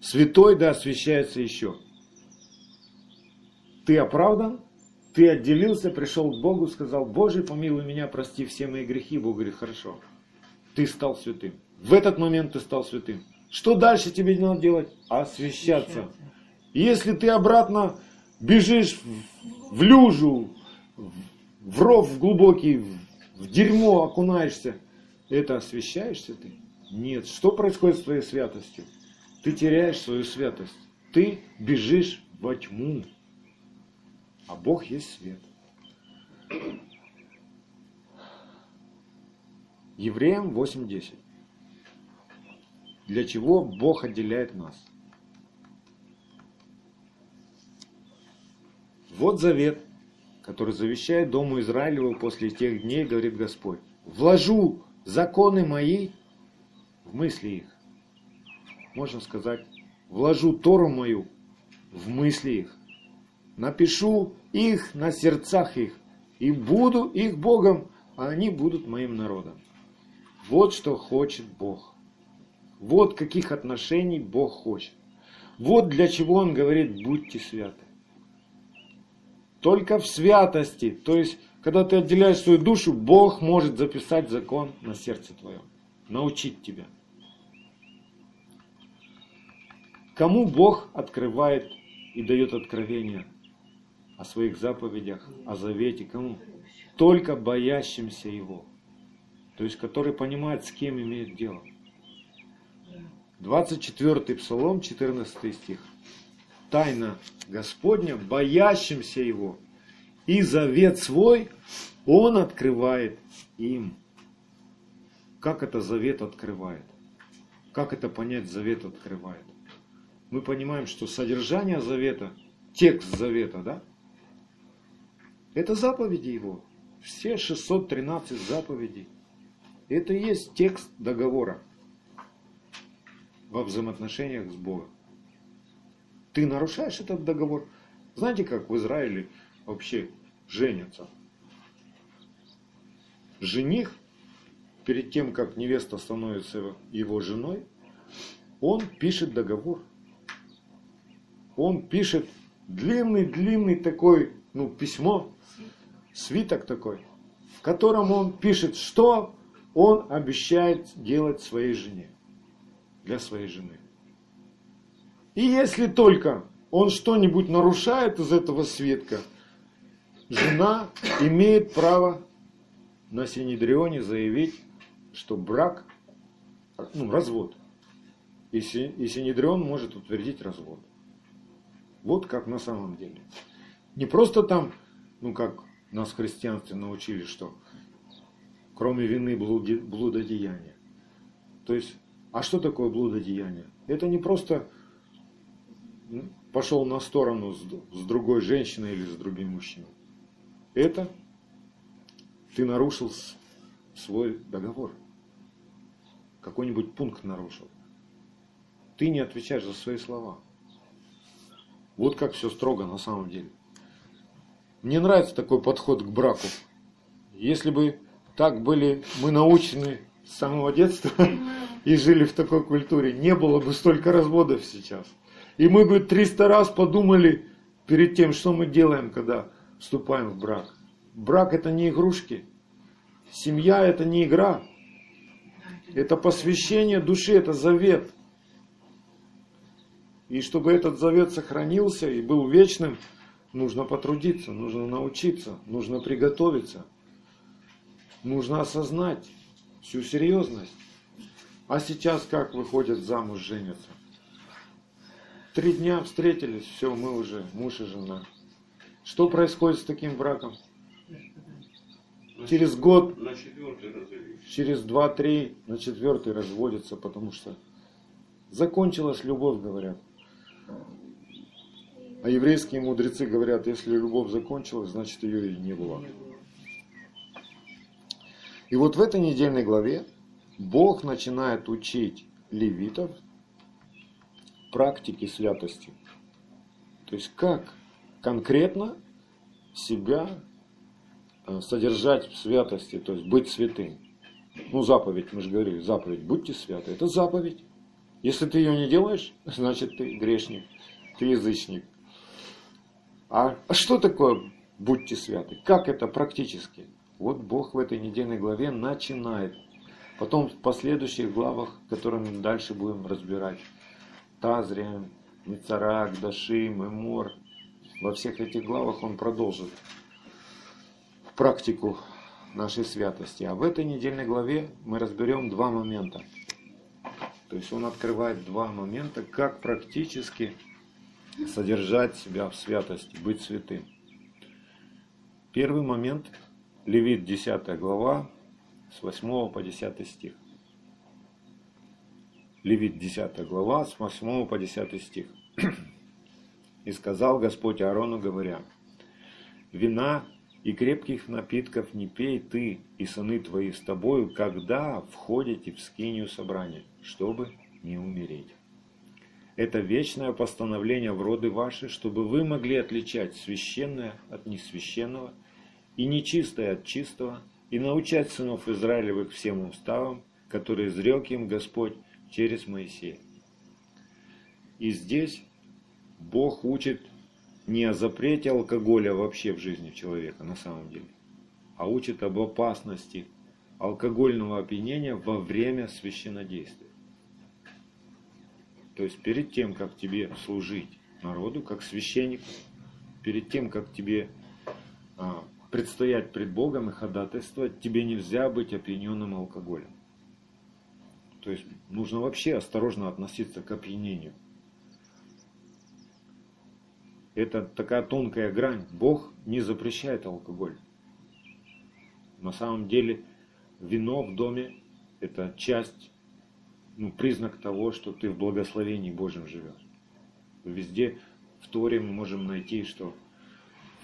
Святой да освящается еще. Ты оправдан, ты отделился, пришел к Богу, сказал, Боже, помилуй меня, прости все мои грехи. Бог говорит, хорошо, ты стал святым. В этот момент ты стал святым. Что дальше тебе надо делать? Освящаться. Если ты обратно бежишь в, в люжу, в ров глубокий, в дерьмо окунаешься, это освящаешься ты? Нет. Что происходит с твоей святостью? Ты теряешь свою святость. Ты бежишь во тьму. А Бог есть свет. Евреям 8.10. Для чего Бог отделяет нас? Вот завет, который завещает Дому Израилеву после тех дней, говорит Господь. Вложу законы мои в мысли их. Можно сказать, вложу Тору мою в мысли их. Напишу их на сердцах их. И буду их Богом, а они будут моим народом. Вот что хочет Бог. Вот каких отношений Бог хочет. Вот для чего Он говорит, будьте святы. Только в святости, то есть, когда ты отделяешь свою душу, Бог может записать закон на сердце твоем, научить тебя. Кому Бог открывает и дает откровение о своих заповедях, о завете, кому? Только боящимся Его. То есть, который понимает, с кем имеет дело. 24 Псалом, 14 стих тайна Господня, боящимся Его. И завет свой Он открывает им. Как это завет открывает? Как это понять завет открывает? Мы понимаем, что содержание завета, текст завета, да? Это заповеди его. Все 613 заповедей. Это и есть текст договора во взаимоотношениях с Богом ты нарушаешь этот договор. Знаете, как в Израиле вообще женятся? Жених, перед тем, как невеста становится его женой, он пишет договор. Он пишет длинный-длинный такой, ну, письмо, свиток такой, в котором он пишет, что он обещает делать своей жене, для своей жены. И если только он что-нибудь нарушает из этого свитка, жена имеет право на Синедрионе заявить, что брак, ну, развод. И, и Синедрион может утвердить развод. Вот как на самом деле. Не просто там, ну как нас в христианстве научили, что кроме вины блудодеяния. То есть, а что такое блудодеяние? Это не просто пошел на сторону с другой женщиной или с другим мужчиной. Это ты нарушил свой договор. Какой-нибудь пункт нарушил. Ты не отвечаешь за свои слова. Вот как все строго на самом деле. Мне нравится такой подход к браку. Если бы так были мы научены с самого детства [LAUGHS] и жили в такой культуре, не было бы столько разводов сейчас. И мы бы 300 раз подумали перед тем, что мы делаем, когда вступаем в брак. Брак это не игрушки. Семья это не игра. Это посвящение души, это завет. И чтобы этот завет сохранился и был вечным, нужно потрудиться, нужно научиться, нужно приготовиться. Нужно осознать всю серьезность. А сейчас как выходят замуж, женятся? Три дня встретились, все, мы уже муж и жена. Что происходит с таким браком? Через год, через два-три, на четвертый разводятся, потому что закончилась любовь, говорят. А еврейские мудрецы говорят, если любовь закончилась, значит ее и не было. И вот в этой недельной главе Бог начинает учить левитов практики святости. То есть как конкретно себя э, содержать в святости, то есть быть святым. Ну, заповедь, мы же говорили, заповедь, будьте святы. Это заповедь. Если ты ее не делаешь, [LAUGHS] значит ты грешник, ты язычник. А, а что такое будьте святы? Как это практически? Вот Бог в этой недельной главе начинает. Потом в последующих главах, которые мы дальше будем разбирать. Тазрия, Мицарак, Дашим, Эмор. Во всех этих главах он продолжит практику нашей святости. А в этой недельной главе мы разберем два момента. То есть он открывает два момента, как практически содержать себя в святости, быть святым. Первый момент, Левит 10 глава, с 8 по 10 стих. Левит 10 глава, с 8 по 10 стих. «И сказал Господь Аарону, говоря, «Вина и крепких напитков не пей ты и сыны твои с тобою, когда входите в скинию собрания, чтобы не умереть. Это вечное постановление в роды ваши, чтобы вы могли отличать священное от несвященного и нечистое от чистого, и научать сынов Израилевых всем уставам, которые изрек им Господь через Моисея. И здесь Бог учит не о запрете алкоголя вообще в жизни человека на самом деле, а учит об опасности алкогольного опьянения во время священнодействия. То есть перед тем, как тебе служить народу, как священник, перед тем, как тебе а, предстоять пред Богом и ходатайствовать, тебе нельзя быть опьяненным алкоголем. То есть нужно вообще осторожно относиться к опьянению. Это такая тонкая грань. Бог не запрещает алкоголь. На самом деле вино в доме – это часть, ну, признак того, что ты в благословении Божьем живешь. Везде в Торе мы можем найти, что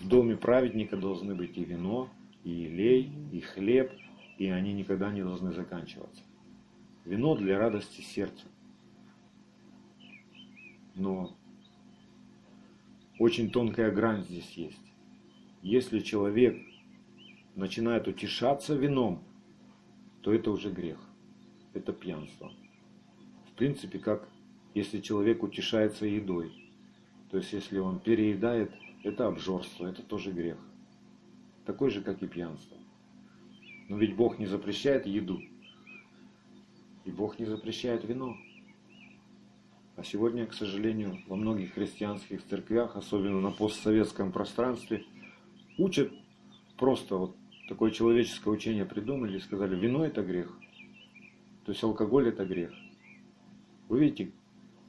в доме праведника должны быть и вино, и елей, и хлеб, и они никогда не должны заканчиваться. Вино для радости сердца. Но очень тонкая грань здесь есть. Если человек начинает утешаться вином, то это уже грех. Это пьянство. В принципе, как если человек утешается едой. То есть, если он переедает, это обжорство, это тоже грех. Такой же, как и пьянство. Но ведь Бог не запрещает еду. И Бог не запрещает вино. А сегодня, к сожалению, во многих христианских церквях, особенно на постсоветском пространстве, учат просто вот такое человеческое учение придумали и сказали, вино это грех. То есть алкоголь это грех. Вы видите,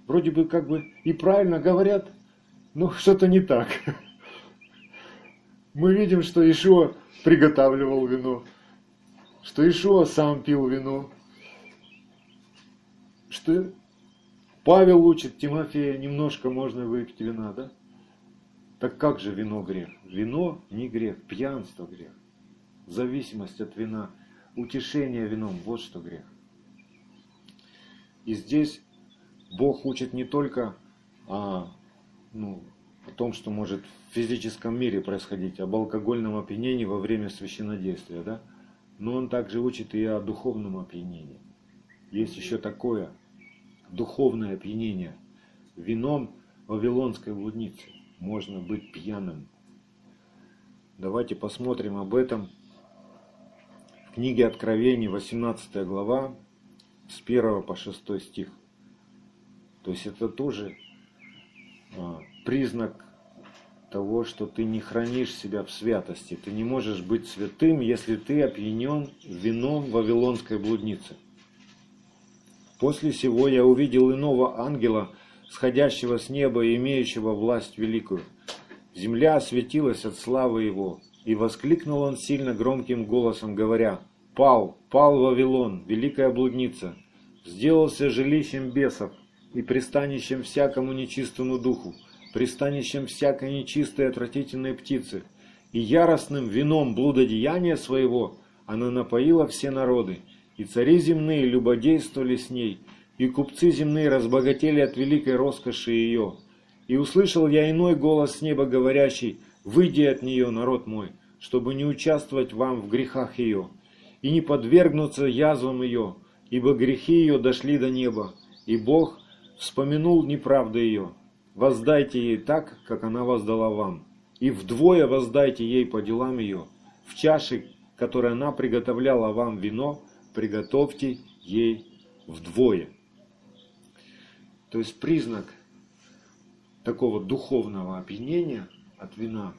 вроде бы как бы и правильно говорят, но что-то не так. Мы видим, что Ишуа приготавливал вино, что Ишуа сам пил вино, что Павел учит Тимофея, немножко можно выпить вина, да? Так как же вино грех? Вино не грех, пьянство грех. Зависимость от вина, утешение вином, вот что грех. И здесь Бог учит не только о, ну, о том, что может в физическом мире происходить, об алкогольном опьянении во время священнодействия, да? но Он также учит и о духовном опьянении. Есть еще такое – духовное опьянение. Вином вавилонской блудницы можно быть пьяным. Давайте посмотрим об этом в книге Откровений, 18 глава, с 1 по 6 стих. То есть это тоже признак того, что ты не хранишь себя в святости. Ты не можешь быть святым, если ты опьянен вином вавилонской блудницы. После сего я увидел иного ангела, сходящего с неба и имеющего власть великую. Земля осветилась от славы его, и воскликнул он сильно громким голосом, говоря, «Пал, пал Вавилон, великая блудница, сделался жилищем бесов и пристанищем всякому нечистому духу, пристанищем всякой нечистой отвратительной птицы, и яростным вином блудодеяния своего она напоила все народы, и цари земные любодействовали с ней, и купцы земные разбогатели от великой роскоши ее. И услышал я иной голос с неба говорящий, «Выйди от нее, народ мой, чтобы не участвовать вам в грехах ее. и не подвергнуться язвам ее, ибо грехи ее дошли до неба, и Бог вспомянул неправду ее. Воздайте ей так, как она воздала вам, и вдвое воздайте ей по делам ее. В чаше, которой она приготовляла вам вино, приготовьте ей вдвое. То есть признак такого духовного опьянения от вина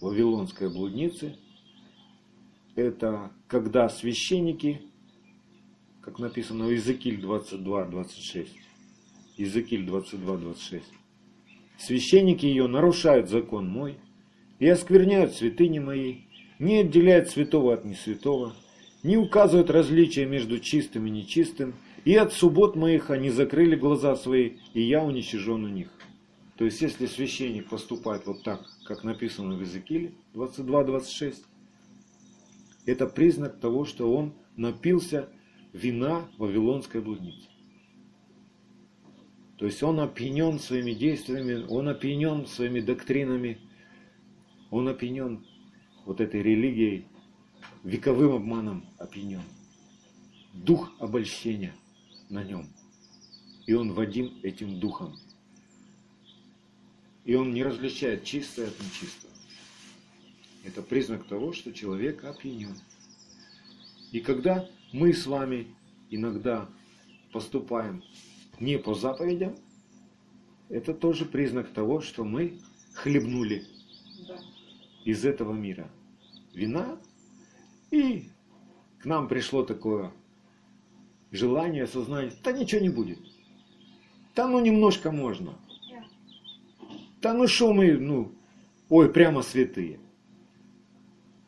Вавилонской блудницы – это когда священники, как написано в Иезекииль 22-26, Иезекииль 22-26, священники ее нарушают закон мой и оскверняют святыни мои, не отделяют святого от несвятого, не указывают различия между чистым и нечистым, и от суббот моих они закрыли глаза свои, и я уничижен у них. То есть, если священник поступает вот так, как написано в Иезекииле 22-26, это признак того, что он напился вина Вавилонской блудницы. То есть он опьянен своими действиями, он опьянен своими доктринами, он опьянен вот этой религией, вековым обманом опьянен. Дух обольщения на нем. И он водим этим духом. И он не различает чистое от нечистого. Это признак того, что человек опьянен. И когда мы с вами иногда поступаем не по заповедям, это тоже признак того, что мы хлебнули Да. из этого мира вина, и к нам пришло такое желание, сознание, да ничего не будет. Да ну немножко можно. Да ну что мы, ну, ой, прямо святые.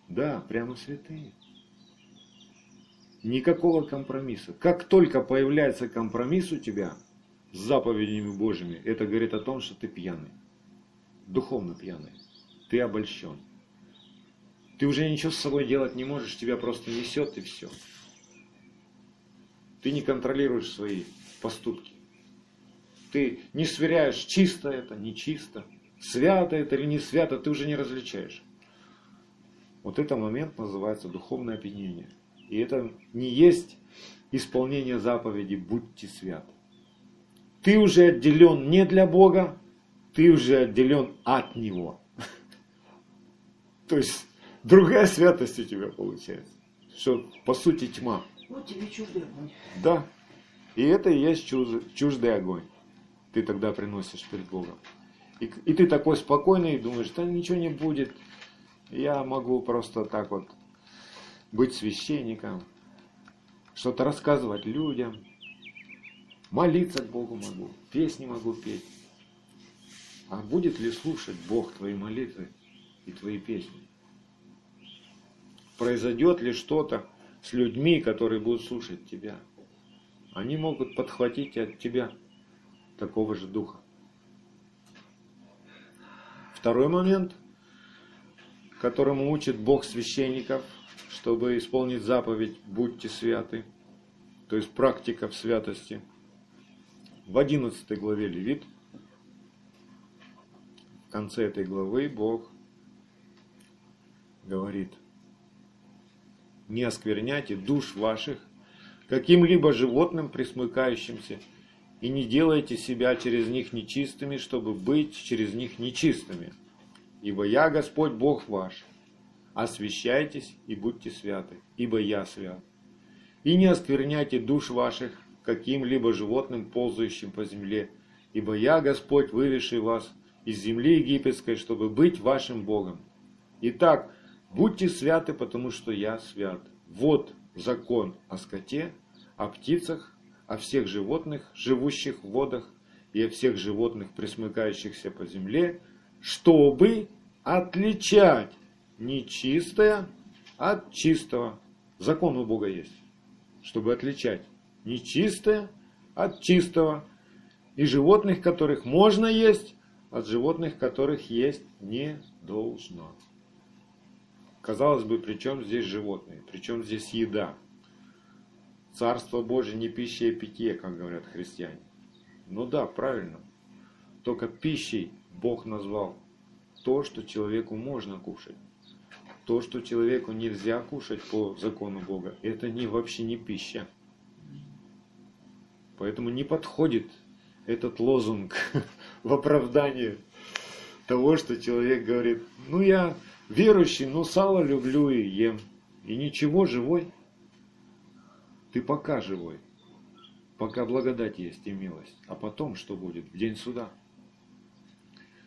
Да, прямо святые. Никакого компромисса. Как только появляется компромисс у тебя с заповедями Божьими, это говорит о том, что ты пьяный. Духовно пьяный. Ты обольщен. Ты уже ничего с собой делать не можешь, тебя просто несет и все. Ты не контролируешь свои поступки. Ты не сверяешь, чисто это, не чисто, свято это или не свято, ты уже не различаешь. Вот это момент называется духовное опьянение. И это не есть исполнение заповеди «Будьте святы». Ты уже отделен не для Бога, ты уже отделен от Него. То есть другая святость у тебя получается. Что по сути тьма. Вот тебе чуждый огонь. Да. И это и есть чуждый огонь. Ты тогда приносишь перед Богом. И, и ты такой спокойный, думаешь, да ничего не будет. Я могу просто так вот быть священником, что-то рассказывать людям, молиться к Богу могу, песни могу петь. А будет ли слушать Бог твои молитвы и твои песни? Произойдет ли что-то с людьми, которые будут слушать тебя? Они могут подхватить от тебя такого же духа. Второй момент, которому учит Бог священников, чтобы исполнить заповедь «Будьте святы», то есть практика в святости. В 11 главе Левит, в конце этой главы Бог говорит, «Не оскверняйте душ ваших каким-либо животным присмыкающимся, и не делайте себя через них нечистыми, чтобы быть через них нечистыми. Ибо я Господь Бог ваш. Освящайтесь и будьте святы, ибо я свят. И не оскверняйте душ ваших каким-либо животным, ползающим по земле, ибо я Господь, выведший вас из земли египетской, чтобы быть вашим Богом. Итак, будьте святы, потому что я свят. Вот закон о скоте, о птицах, о всех животных, живущих в водах, и о всех животных, присмыкающихся по земле, чтобы отличать нечистое от чистого. Закон у Бога есть, чтобы отличать нечистое от чистого, и животных, которых можно есть, от животных, которых есть не должно. Казалось бы, при чем здесь животные, при чем здесь еда? Царство Божие не пища и питье, как говорят христиане. Ну да, правильно. Только пищей Бог назвал то, что человеку можно кушать. То, что человеку нельзя кушать по закону Бога, это не, вообще не пища. Поэтому не подходит этот лозунг [LAUGHS] в оправдание того, что человек говорит, ну я верующий, но сало люблю и ем. И ничего, живой. Ты пока живой. Пока благодать есть и милость. А потом что будет? В день суда.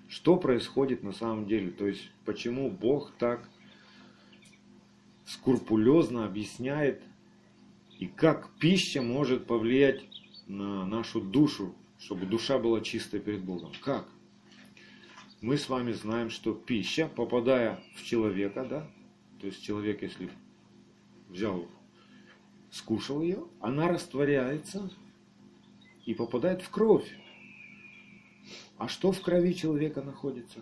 Что происходит на самом деле? То есть, почему Бог так скрупулезно объясняет и как пища может повлиять на нашу душу, чтобы душа была чистая перед Богом. Как? Мы с вами знаем, что пища, попадая в человека, да, то есть человек, если взял, скушал ее, она растворяется и попадает в кровь. А что в крови человека находится?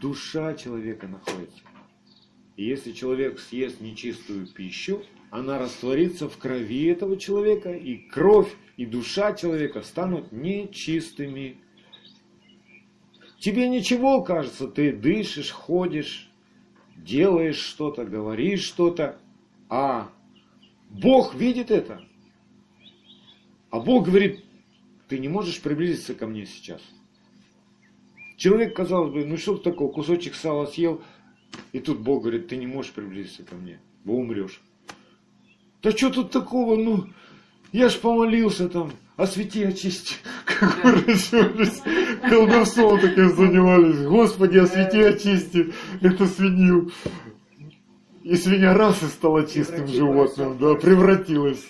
Душа человека находится. Если человек съест нечистую пищу, она растворится в крови этого человека, и кровь и душа человека станут нечистыми. Тебе ничего кажется, ты дышишь, ходишь, делаешь что-то, говоришь что-то, а Бог видит это. А Бог говорит, ты не можешь приблизиться ко мне сейчас. Человек, казалось бы, ну что такое, кусочек сала съел, и тут Бог говорит, ты не можешь приблизиться ко мне, вы умрешь. Да что тут такого, ну, я ж помолился там, освети, очисти. [LAUGHS] Как вы разжались, колдовством таким занимались. Господи, освети, очисти эту свинью. И свинья раз и стала чистым животным, да, превратилась.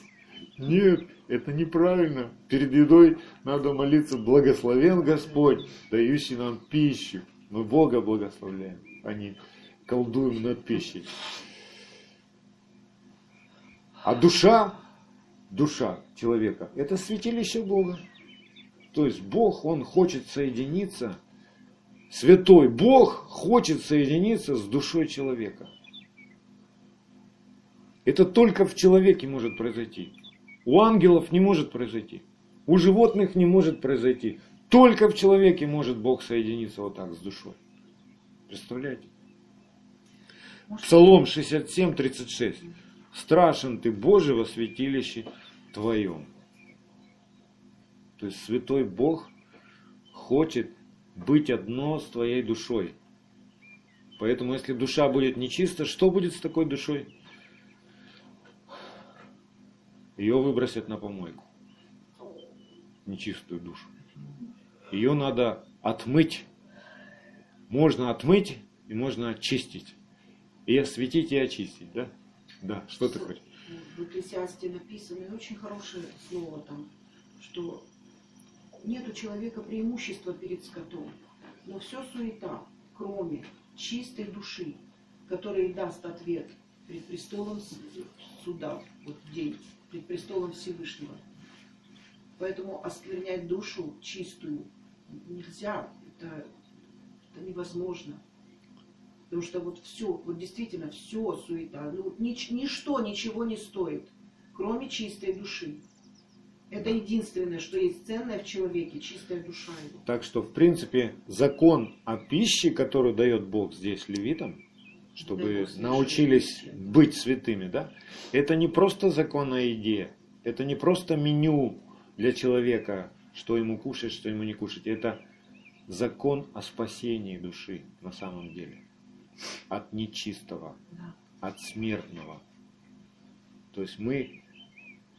Нет, это неправильно. Перед едой надо молиться, благословен Господь, дающий нам пищу. Мы Бога благословляем, а не колдуем над пищей. А душа, душа человека, это святилище Бога. То есть Бог, Он хочет соединиться, святой Бог хочет соединиться с душой человека. Это только в человеке может произойти. У ангелов не может произойти. У животных не может произойти. Только в человеке может Бог соединиться вот так с душой. Представляете? Псалом 67, 36. Страшен ты, Боже, во святилище Твоем. То есть Святой Бог хочет быть одно с твоей душой. Поэтому, если душа будет нечиста, что будет с такой душой? Ее выбросят на помойку. Нечистую душу. Ее надо отмыть. Можно отмыть и можно очистить. И осветить и очистить, да? Да, что ты хочешь? В Экклесиасте написано, очень хорошее слово там, что нет у человека преимущества перед скотом, но все суета, кроме чистой души, которая даст ответ пред престолом суда, вот в день, пред престолом Всевышнего. Поэтому осквернять душу чистую нельзя, это, это невозможно. Потому что вот все, вот действительно все суета. Ну, нич, ничто ничего не стоит, кроме чистой души. Это единственное, что есть ценное в человеке, чистая душа его. Так что, в принципе, закон о пище, который дает Бог здесь левитам, чтобы да, научились быть святыми, да, это не просто закон о еде, это не просто меню для человека, что ему кушать, что ему не кушать. Это закон о спасении души на самом деле от нечистого, да. от смертного. То есть мы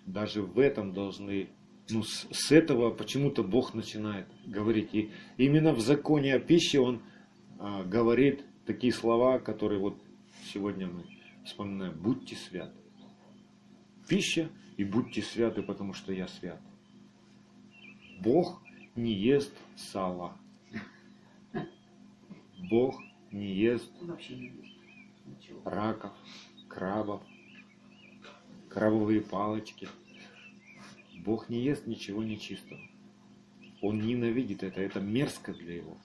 даже в этом должны, ну с, с этого почему-то Бог начинает говорить. И именно в законе о пище Он а, говорит такие слова, которые вот сегодня мы вспоминаем. Будьте святы. Пища и будьте святы, потому что я свят. Бог не ест сала. Бог не ест раков, крабов, крабовые палочки. Бог не ест ничего нечистого. Он ненавидит это, это мерзко для его.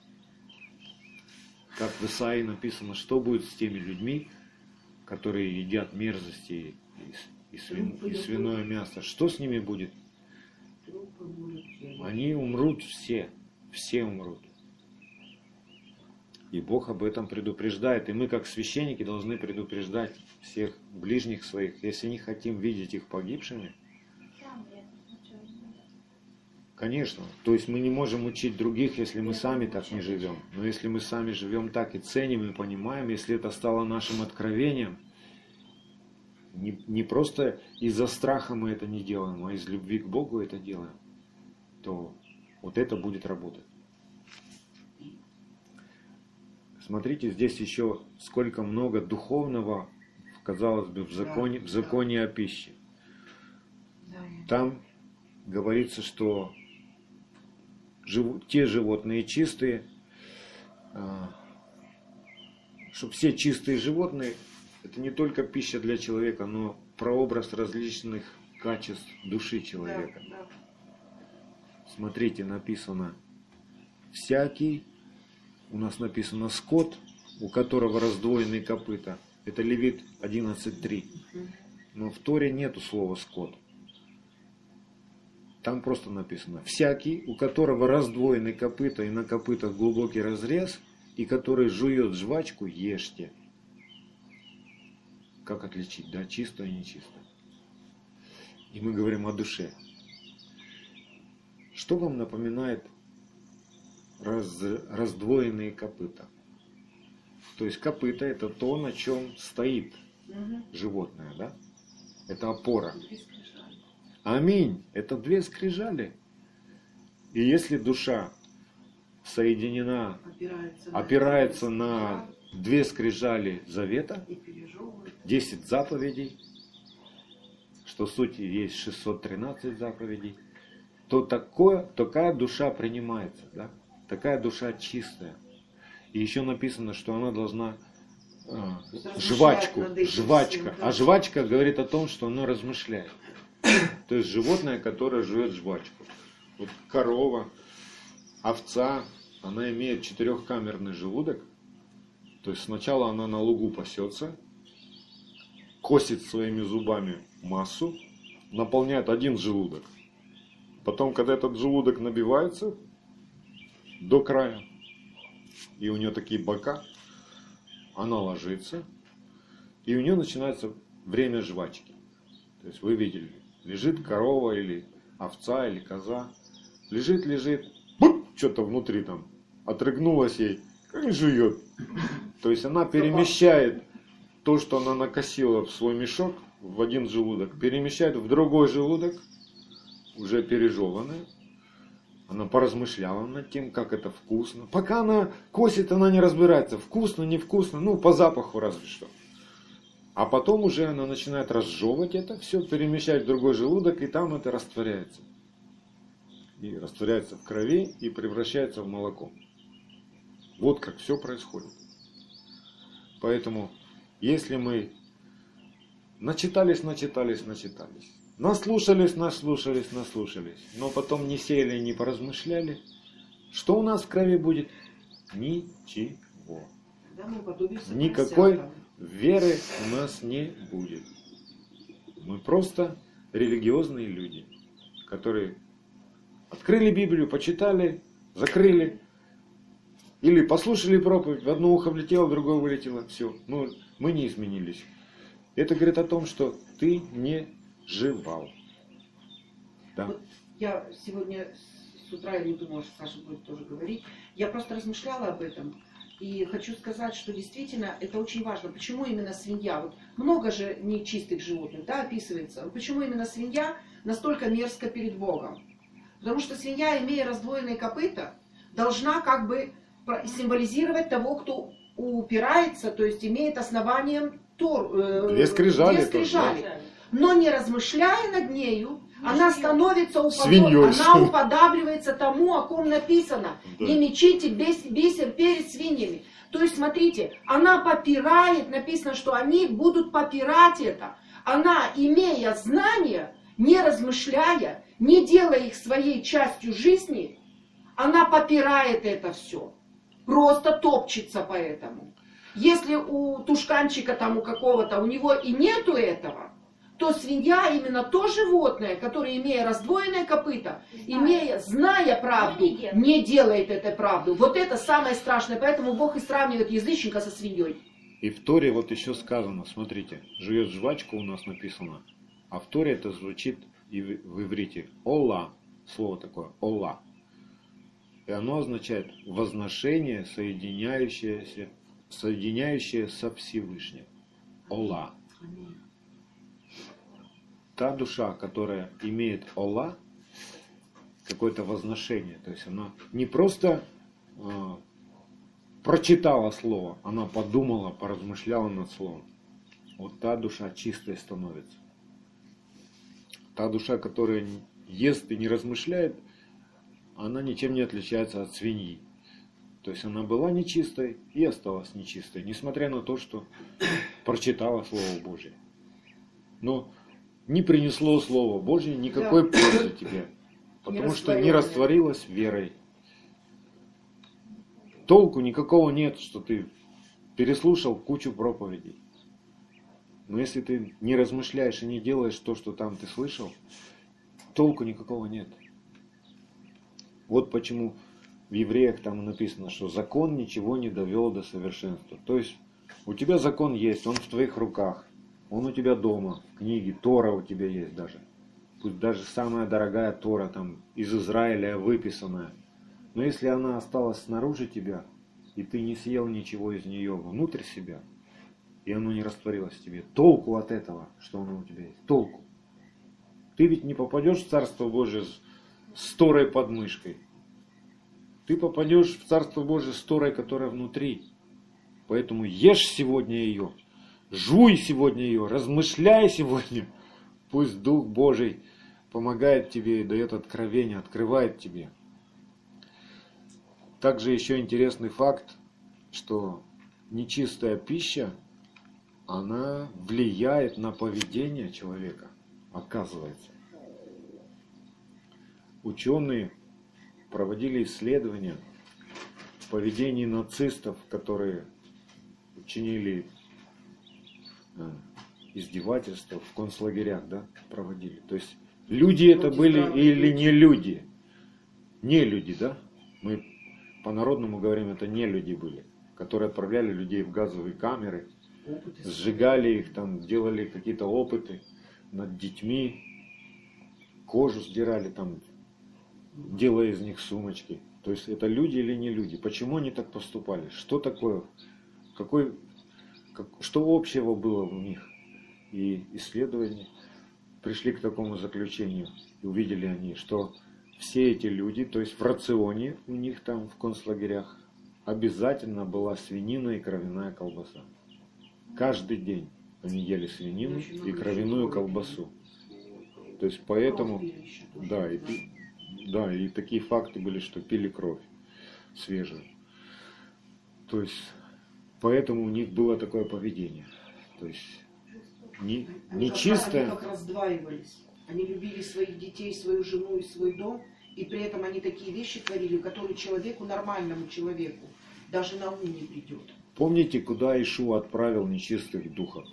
Как в Исаии написано, что будет с теми людьми, которые едят мерзости и, свин, и свиное мясо. Что с ними будет? Они умрут все, все умрут. И Бог об этом предупреждает. И мы, как священники, должны предупреждать всех ближних своих, если не хотим видеть их погибшими. Конечно. То есть мы не можем учить других, если мы сами так не живем. Но если мы сами живем так и ценим и понимаем, если это стало нашим откровением, не, не просто из-за страха мы это не делаем, а из любви к Богу это делаем, то вот это будет работать. Смотрите, здесь еще сколько много духовного, казалось бы, в законе, в законе о пище. Там говорится, что жив, те животные чистые, а, что все чистые животные, это не только пища для человека, но прообраз различных качеств души человека. Да, да. Смотрите, написано, всякий у нас написано скот, у которого раздвоенные копыта. Это Левит 11.3. Но в Торе нету слова скот. Там просто написано, всякий, у которого раздвоены копыта и на копытах глубокий разрез, и который жует жвачку, ешьте. Как отличить, да, чисто и нечисто? И мы говорим о душе. Что вам напоминает раз, раздвоенные копыта. То есть копыта это то, на чем стоит угу. животное, да? Это опора. Аминь. Это две скрижали. И если душа соединена, опирается, опирается на, на две скрижали завета, 10 заповедей, что в сути есть 613 заповедей, то такое, такая душа принимается. Да? Такая душа чистая. И еще написано, что она должна а, жвачку, жвачка. А жвачка говорит о том, что она размышляет. [COUGHS] То есть животное, которое жует жвачку. Вот корова, овца, она имеет четырехкамерный желудок. То есть сначала она на лугу пасется, косит своими зубами массу, наполняет один желудок. Потом, когда этот желудок набивается, до края. И у нее такие бока. Она ложится. И у нее начинается время жвачки. То есть вы видели, лежит корова или овца или коза. Лежит, лежит, что-то внутри там отрыгнулась ей, как жует. То есть она перемещает то, что она накосила в свой мешок, в один желудок, перемещает в другой желудок, уже пережеванное, она поразмышляла над тем, как это вкусно. Пока она косит, она не разбирается, вкусно, невкусно, ну, по запаху разве что. А потом уже она начинает разжевывать это все, перемещать в другой желудок, и там это растворяется. И растворяется в крови и превращается в молоко. Вот как все происходит. Поэтому, если мы начитались, начитались, начитались, Наслушались, наслушались, наслушались, но потом не сели, не поразмышляли. Что у нас в крови будет? Ничего. Никакой веры у нас не будет. Мы просто религиозные люди, которые открыли Библию, почитали, закрыли, или послушали проповедь, в одно ухо влетело, в другое вылетело, все. Ну, мы не изменились. Это говорит о том, что ты не жевал. Да. Вот я сегодня с утра, я не думала, что Саша будет тоже говорить, я просто размышляла об этом. И хочу сказать, что действительно это очень важно. Почему именно свинья? Вот много же нечистых животных да, описывается. Почему именно свинья настолько мерзко перед Богом? Потому что свинья, имея раздвоенные копыта, должна как бы символизировать того, кто упирается, то есть имеет основанием Тор, э, две скрижали. Две скрижали. Тоже, но не размышляя над нею, она становится уподоб... она уподабливается тому, о ком написано. Да. Не мечите бисер перед свиньями. То есть, смотрите, она попирает, написано, что они будут попирать это. Она, имея знания, не размышляя, не делая их своей частью жизни, она попирает это все. Просто топчется по этому. Если у тушканчика там у какого-то, у него и нету этого, то свинья именно то животное, которое, имея раздвоенное копыто, имея, зная правду, не делает этой правду. Вот это самое страшное. Поэтому Бог и сравнивает язычника со свиньей. И в Торе вот еще сказано, смотрите, живет жвачка у нас написано, а в Торе это звучит и в иврите «Ола», слово такое «Ола». И оно означает возношение, соединяющееся, соединяющее со Всевышним. Ола. Та душа, которая имеет Ола, какое-то возношение, то есть она не просто э, прочитала слово, она подумала, поразмышляла над словом. Вот та душа чистая становится. Та душа, которая ест и не размышляет, она ничем не отличается от свиньи. То есть она была нечистой и осталась нечистой, несмотря на то, что прочитала Слово Божье. Но не принесло Слово Божье никакой да. пользы тебе, потому не что не растворилась верой. Толку никакого нет, что ты переслушал кучу проповедей. Но если ты не размышляешь и не делаешь то, что там ты слышал, толку никакого нет. Вот почему в евреях там написано, что закон ничего не довел до совершенства. То есть у тебя закон есть, он в твоих руках, он у тебя дома, в книге, Тора у тебя есть даже. Пусть даже самая дорогая Тора там из Израиля выписанная. Но если она осталась снаружи тебя, и ты не съел ничего из нее внутрь себя, и оно не растворилось в тебе, толку от этого, что оно у тебя есть, толку. Ты ведь не попадешь в Царство Божие с Торой под мышкой. Ты попадешь в Царство Божие с Торой, которая внутри. Поэтому ешь сегодня ее, жуй сегодня ее, размышляй сегодня. Пусть Дух Божий помогает тебе и дает откровение, открывает тебе. Также еще интересный факт, что нечистая пища, она влияет на поведение человека, оказывается. Ученые проводили исследования в поведении нацистов, которые учинили издевательства в концлагерях, да, проводили. То есть люди это были или не люди? Не люди, да? Мы по-народному говорим, это не люди были, которые отправляли людей в газовые камеры, сжигали их, там, делали какие-то опыты над детьми, кожу сдирали, там, делая из них сумочки. То есть это люди или не люди? Почему они так поступали? Что такое? Какой, как, что общего было у них? И исследования пришли к такому заключению. И увидели они, что все эти люди, то есть в рационе у них там в концлагерях, обязательно была свинина и кровяная колбаса. Каждый день они ели свинину и кровяную колбасу. То есть поэтому, да, и, да, и такие факты были, что пили кровь свежую. То есть, поэтому у них было такое поведение. То есть, не, не чистое... Они как раздваивались. Они любили своих детей, свою жену и свой дом, и при этом они такие вещи творили, которые человеку, нормальному человеку, даже на ум не придет. Помните, куда Ишу отправил нечистых духов?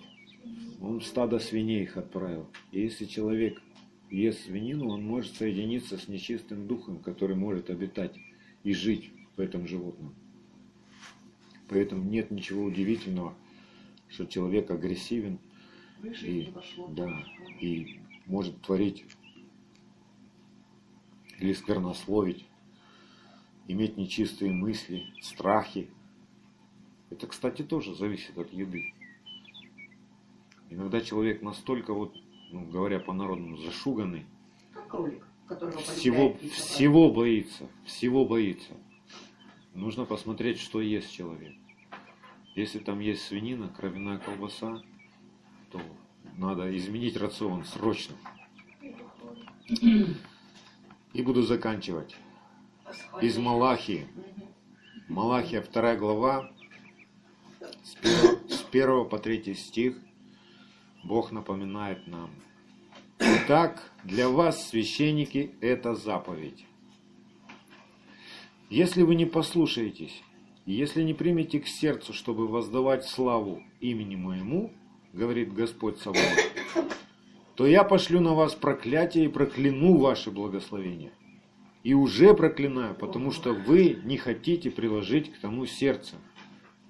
Он стадо свиней их отправил. И если человек ест свинину, он может соединиться с нечистым духом, который может обитать и жить в этом животном. Поэтому нет ничего удивительного, что человек агрессивен и, да, и может творить или сквернословить, иметь нечистые мысли, страхи. Это, кстати, тоже зависит от еды. Иногда человек настолько вот ну, говоря по-народному, зашуганный. Как кролик, всего, всего боится, всего боится. Нужно посмотреть, что есть человек. Если там есть свинина, кровяная колбаса, то надо изменить рацион срочно. И буду заканчивать. Из Малахии. Малахия, вторая глава, с 1 по 3 стих – Бог напоминает нам. Итак, для вас, священники, это заповедь. Если вы не послушаетесь, если не примете к сердцу, чтобы воздавать славу имени моему, говорит Господь Саваоф, то я пошлю на вас проклятие и прокляну ваше благословение. И уже проклинаю, потому что вы не хотите приложить к тому сердце.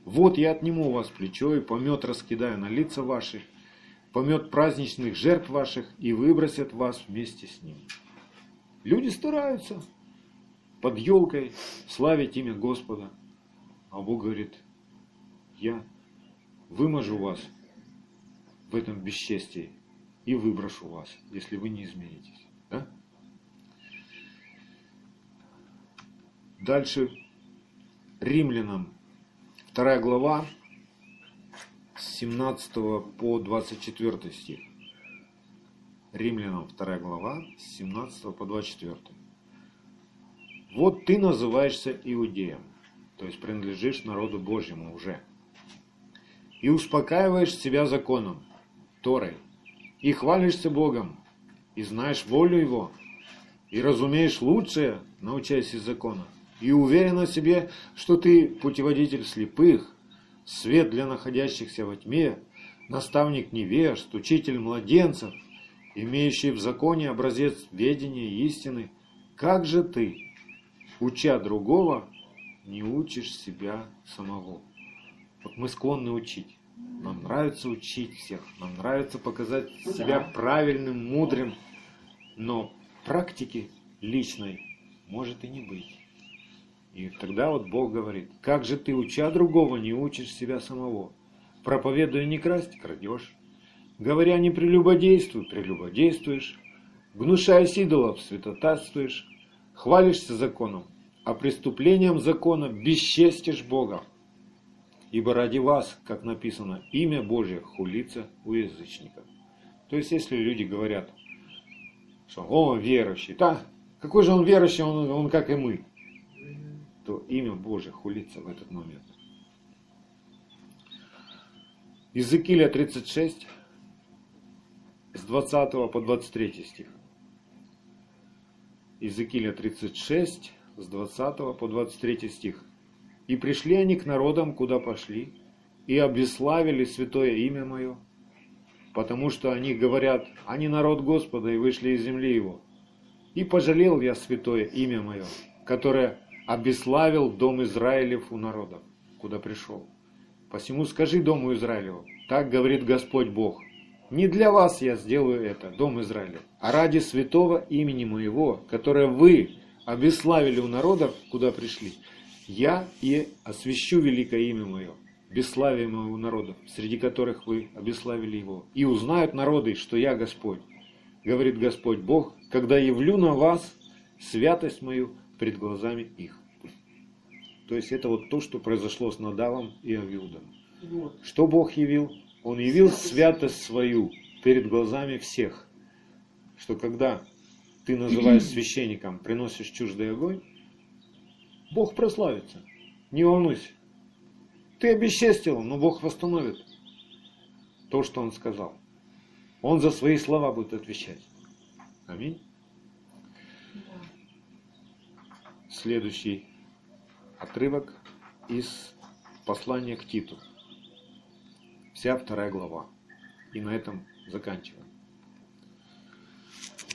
Вот я отниму у вас плечо и помет раскидаю на лица ваши, помет праздничных жертв ваших и выбросят вас вместе с ним. Люди стараются под елкой славить имя Господа, а Бог говорит, я выможу вас в этом бесчестии и выброшу вас, если вы не изменитесь. Да? Дальше римлянам, вторая глава, с 17 по 24 стих. Римлянам 2 глава, с 17 по 24. Вот ты называешься иудеем, то есть принадлежишь народу Божьему уже, и успокаиваешь себя законом, Торой, и хвалишься Богом, и знаешь волю Его, и разумеешь лучшее, научаясь из закона, и уверен о себе, что ты путеводитель слепых, свет для находящихся во тьме, наставник невежд, учитель младенцев, имеющий в законе образец ведения истины, как же ты, уча другого, не учишь себя самого? Вот мы склонны учить. Нам нравится учить всех, нам нравится показать себя правильным, мудрым, но практики личной может и не быть. И тогда вот Бог говорит, как же ты, уча другого, не учишь себя самого? Проповедуя не красть, крадешь. Говоря не прелюбодействуй, прелюбодействуешь. Гнушаясь идолов, святотатствуешь. Хвалишься законом, а преступлением закона бесчестишь Бога. Ибо ради вас, как написано, имя Божье хулится у язычников. То есть, если люди говорят, что он верующий, да, какой же он верующий, он, он как и мы то имя Божие хулится в этот момент. Иезекииля 36, с 20 по 23 стих. Иезекииля 36, с 20 по 23 стих. «И пришли они к народам, куда пошли, и обеславили святое имя мое, потому что они говорят, они народ Господа, и вышли из земли его. И пожалел я святое имя мое, которое обеславил дом Израилев у народов, куда пришел. Посему скажи дому Израилеву, так говорит Господь Бог, не для вас я сделаю это, дом Израилев, а ради святого имени моего, которое вы обеславили у народов, куда пришли, я и освящу великое имя мое, бесславие моего народов, среди которых вы обеславили его. И узнают народы, что я Господь, говорит Господь Бог, когда явлю на вас святость мою пред глазами их. То есть это вот то, что произошло с Надавом и Авиудом. Вот. Что Бог явил? Он явил святость свою перед глазами всех. Что когда ты называешь священником, приносишь чуждый огонь, Бог прославится. Не волнуйся. Ты обесчестил, но Бог восстановит то, что Он сказал. Он за свои слова будет отвечать. Аминь. Следующий Отрывок из послания к Титу. Вся вторая глава. И на этом заканчиваем.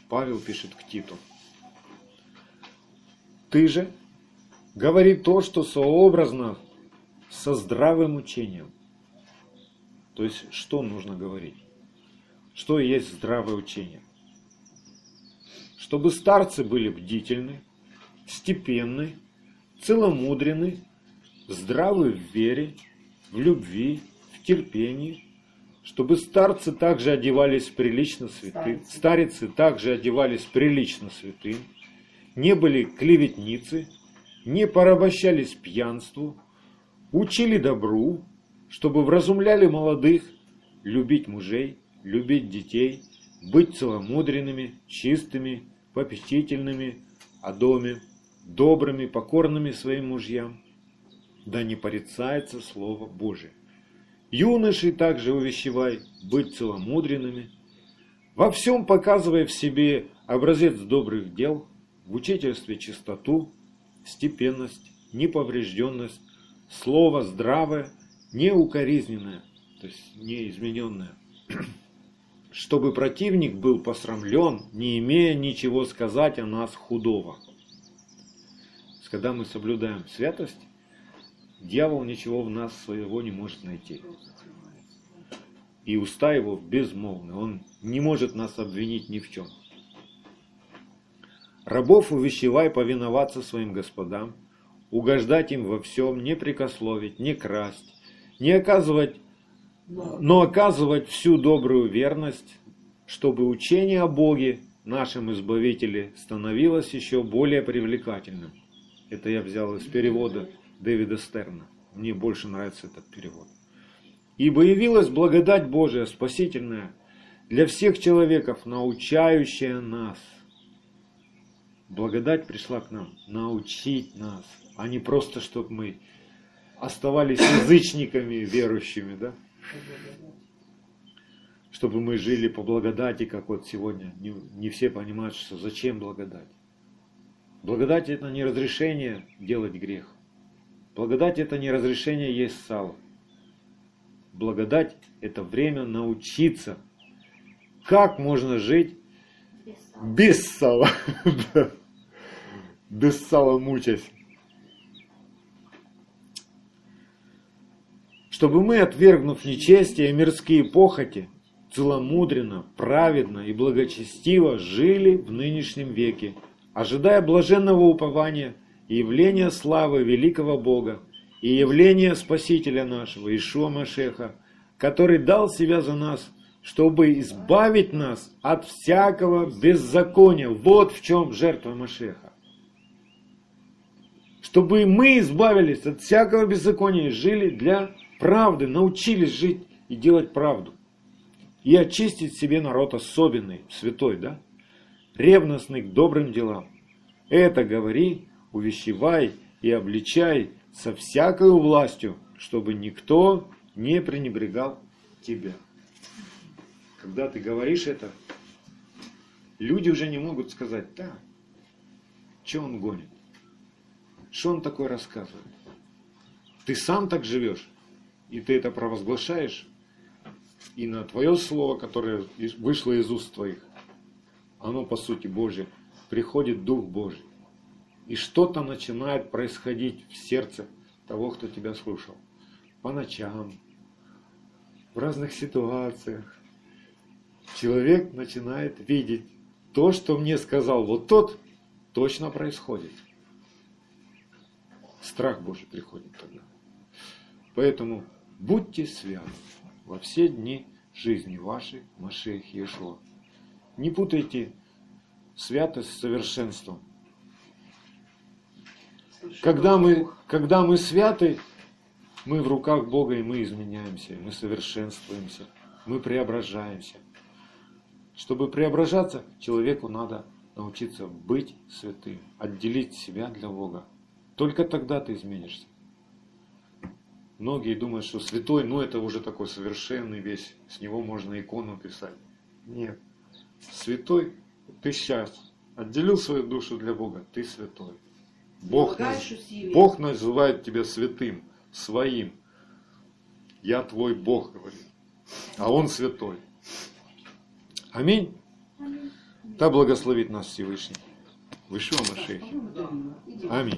Павел пишет к Титу. Ты же говори то, что сообразно со здравым учением. То есть, что нужно говорить? Что есть здравое учение? Чтобы старцы были бдительны, степенны, целомудрены, здравы в вере, в любви, в терпении, чтобы старцы также одевались прилично святым, старицы. Также одевались прилично святым, не были клеветницы, не порабощались пьянству, учили добру, чтобы вразумляли молодых, любить мужей, любить детей, быть целомудренными, чистыми, попечительными о доме, добрыми, покорными своим мужьям, да не порицается Слово Божие. Юношей также увещевай быть целомудренными, во всем показывая в себе образец добрых дел, в учительстве чистоту, степенность, неповрежденность, слово здравое, неукоризненное, то есть неизмененное, [CLEARS THROAT] чтобы противник был посрамлен, не имея ничего сказать о нас худого. Когда мы соблюдаем святость, дьявол ничего в нас своего не может найти. И уста его безмолвны, он не может нас обвинить ни в чем. Рабов увещевай повиноваться своим господам, угождать им во всем, не прикословить, не красть, не оказывать, но оказывать всю добрую верность, чтобы учение о Боге, нашем Избавителе, становилось еще более привлекательным. Это я взял из перевода Дэвида Стерна. Мне больше нравится этот перевод. Ибо явилась благодать Божия, спасительная, для всех человеков, научающая нас. Благодать пришла к нам научить нас, а не просто, чтобы мы оставались язычниками верующими, да? Чтобы мы жили по благодати, как вот сегодня. Не, не все понимают, что зачем благодать. Благодать это не разрешение делать грех. Благодать это не разрешение есть сало. Благодать это время научиться, как можно жить без сала. Без сала мучаясь. Чтобы мы, отвергнув нечестие и мирские похоти, целомудренно, праведно и благочестиво жили в нынешнем веке, ожидая блаженного упования и явления славы великого Бога и явления Спасителя нашего, Ишуа Машеха, который дал себя за нас, чтобы избавить нас от всякого беззакония. Вот в чем жертва Машеха. Чтобы мы избавились от всякого беззакония и жили для правды, научились жить и делать правду. И очистить себе народ особенный, святой, да? ревностный к добрым делам. Это говори, увещевай и обличай со всякой властью, чтобы никто не пренебрегал тебя. Когда ты говоришь это, люди уже не могут сказать, да, что он гонит, что он такое рассказывает. Ты сам так живешь, и ты это провозглашаешь, и на твое слово, которое вышло из уст твоих, оно по сути Божье, приходит Дух Божий. И что-то начинает происходить в сердце того, кто тебя слушал. По ночам, в разных ситуациях. Человек начинает видеть то, что мне сказал вот тот, точно происходит. Страх Божий приходит тогда. Поэтому будьте святы во все дни жизни вашей, Машех Иешуа. Не путайте святость с совершенством. Когда мы, когда мы святы, мы в руках Бога, и мы изменяемся, мы совершенствуемся, мы преображаемся. Чтобы преображаться, человеку надо научиться быть святым, отделить себя для Бога. Только тогда ты изменишься. Многие думают, что святой, ну это уже такой совершенный весь, с него можно икону писать. Нет. Святой, ты сейчас отделил свою душу для Бога, ты святой. Бог, наз... Бог называет тебя святым, своим. Я твой Бог, говорит. А Он святой. Аминь. Да благословит нас Всевышний. Вышел Машехи. Аминь.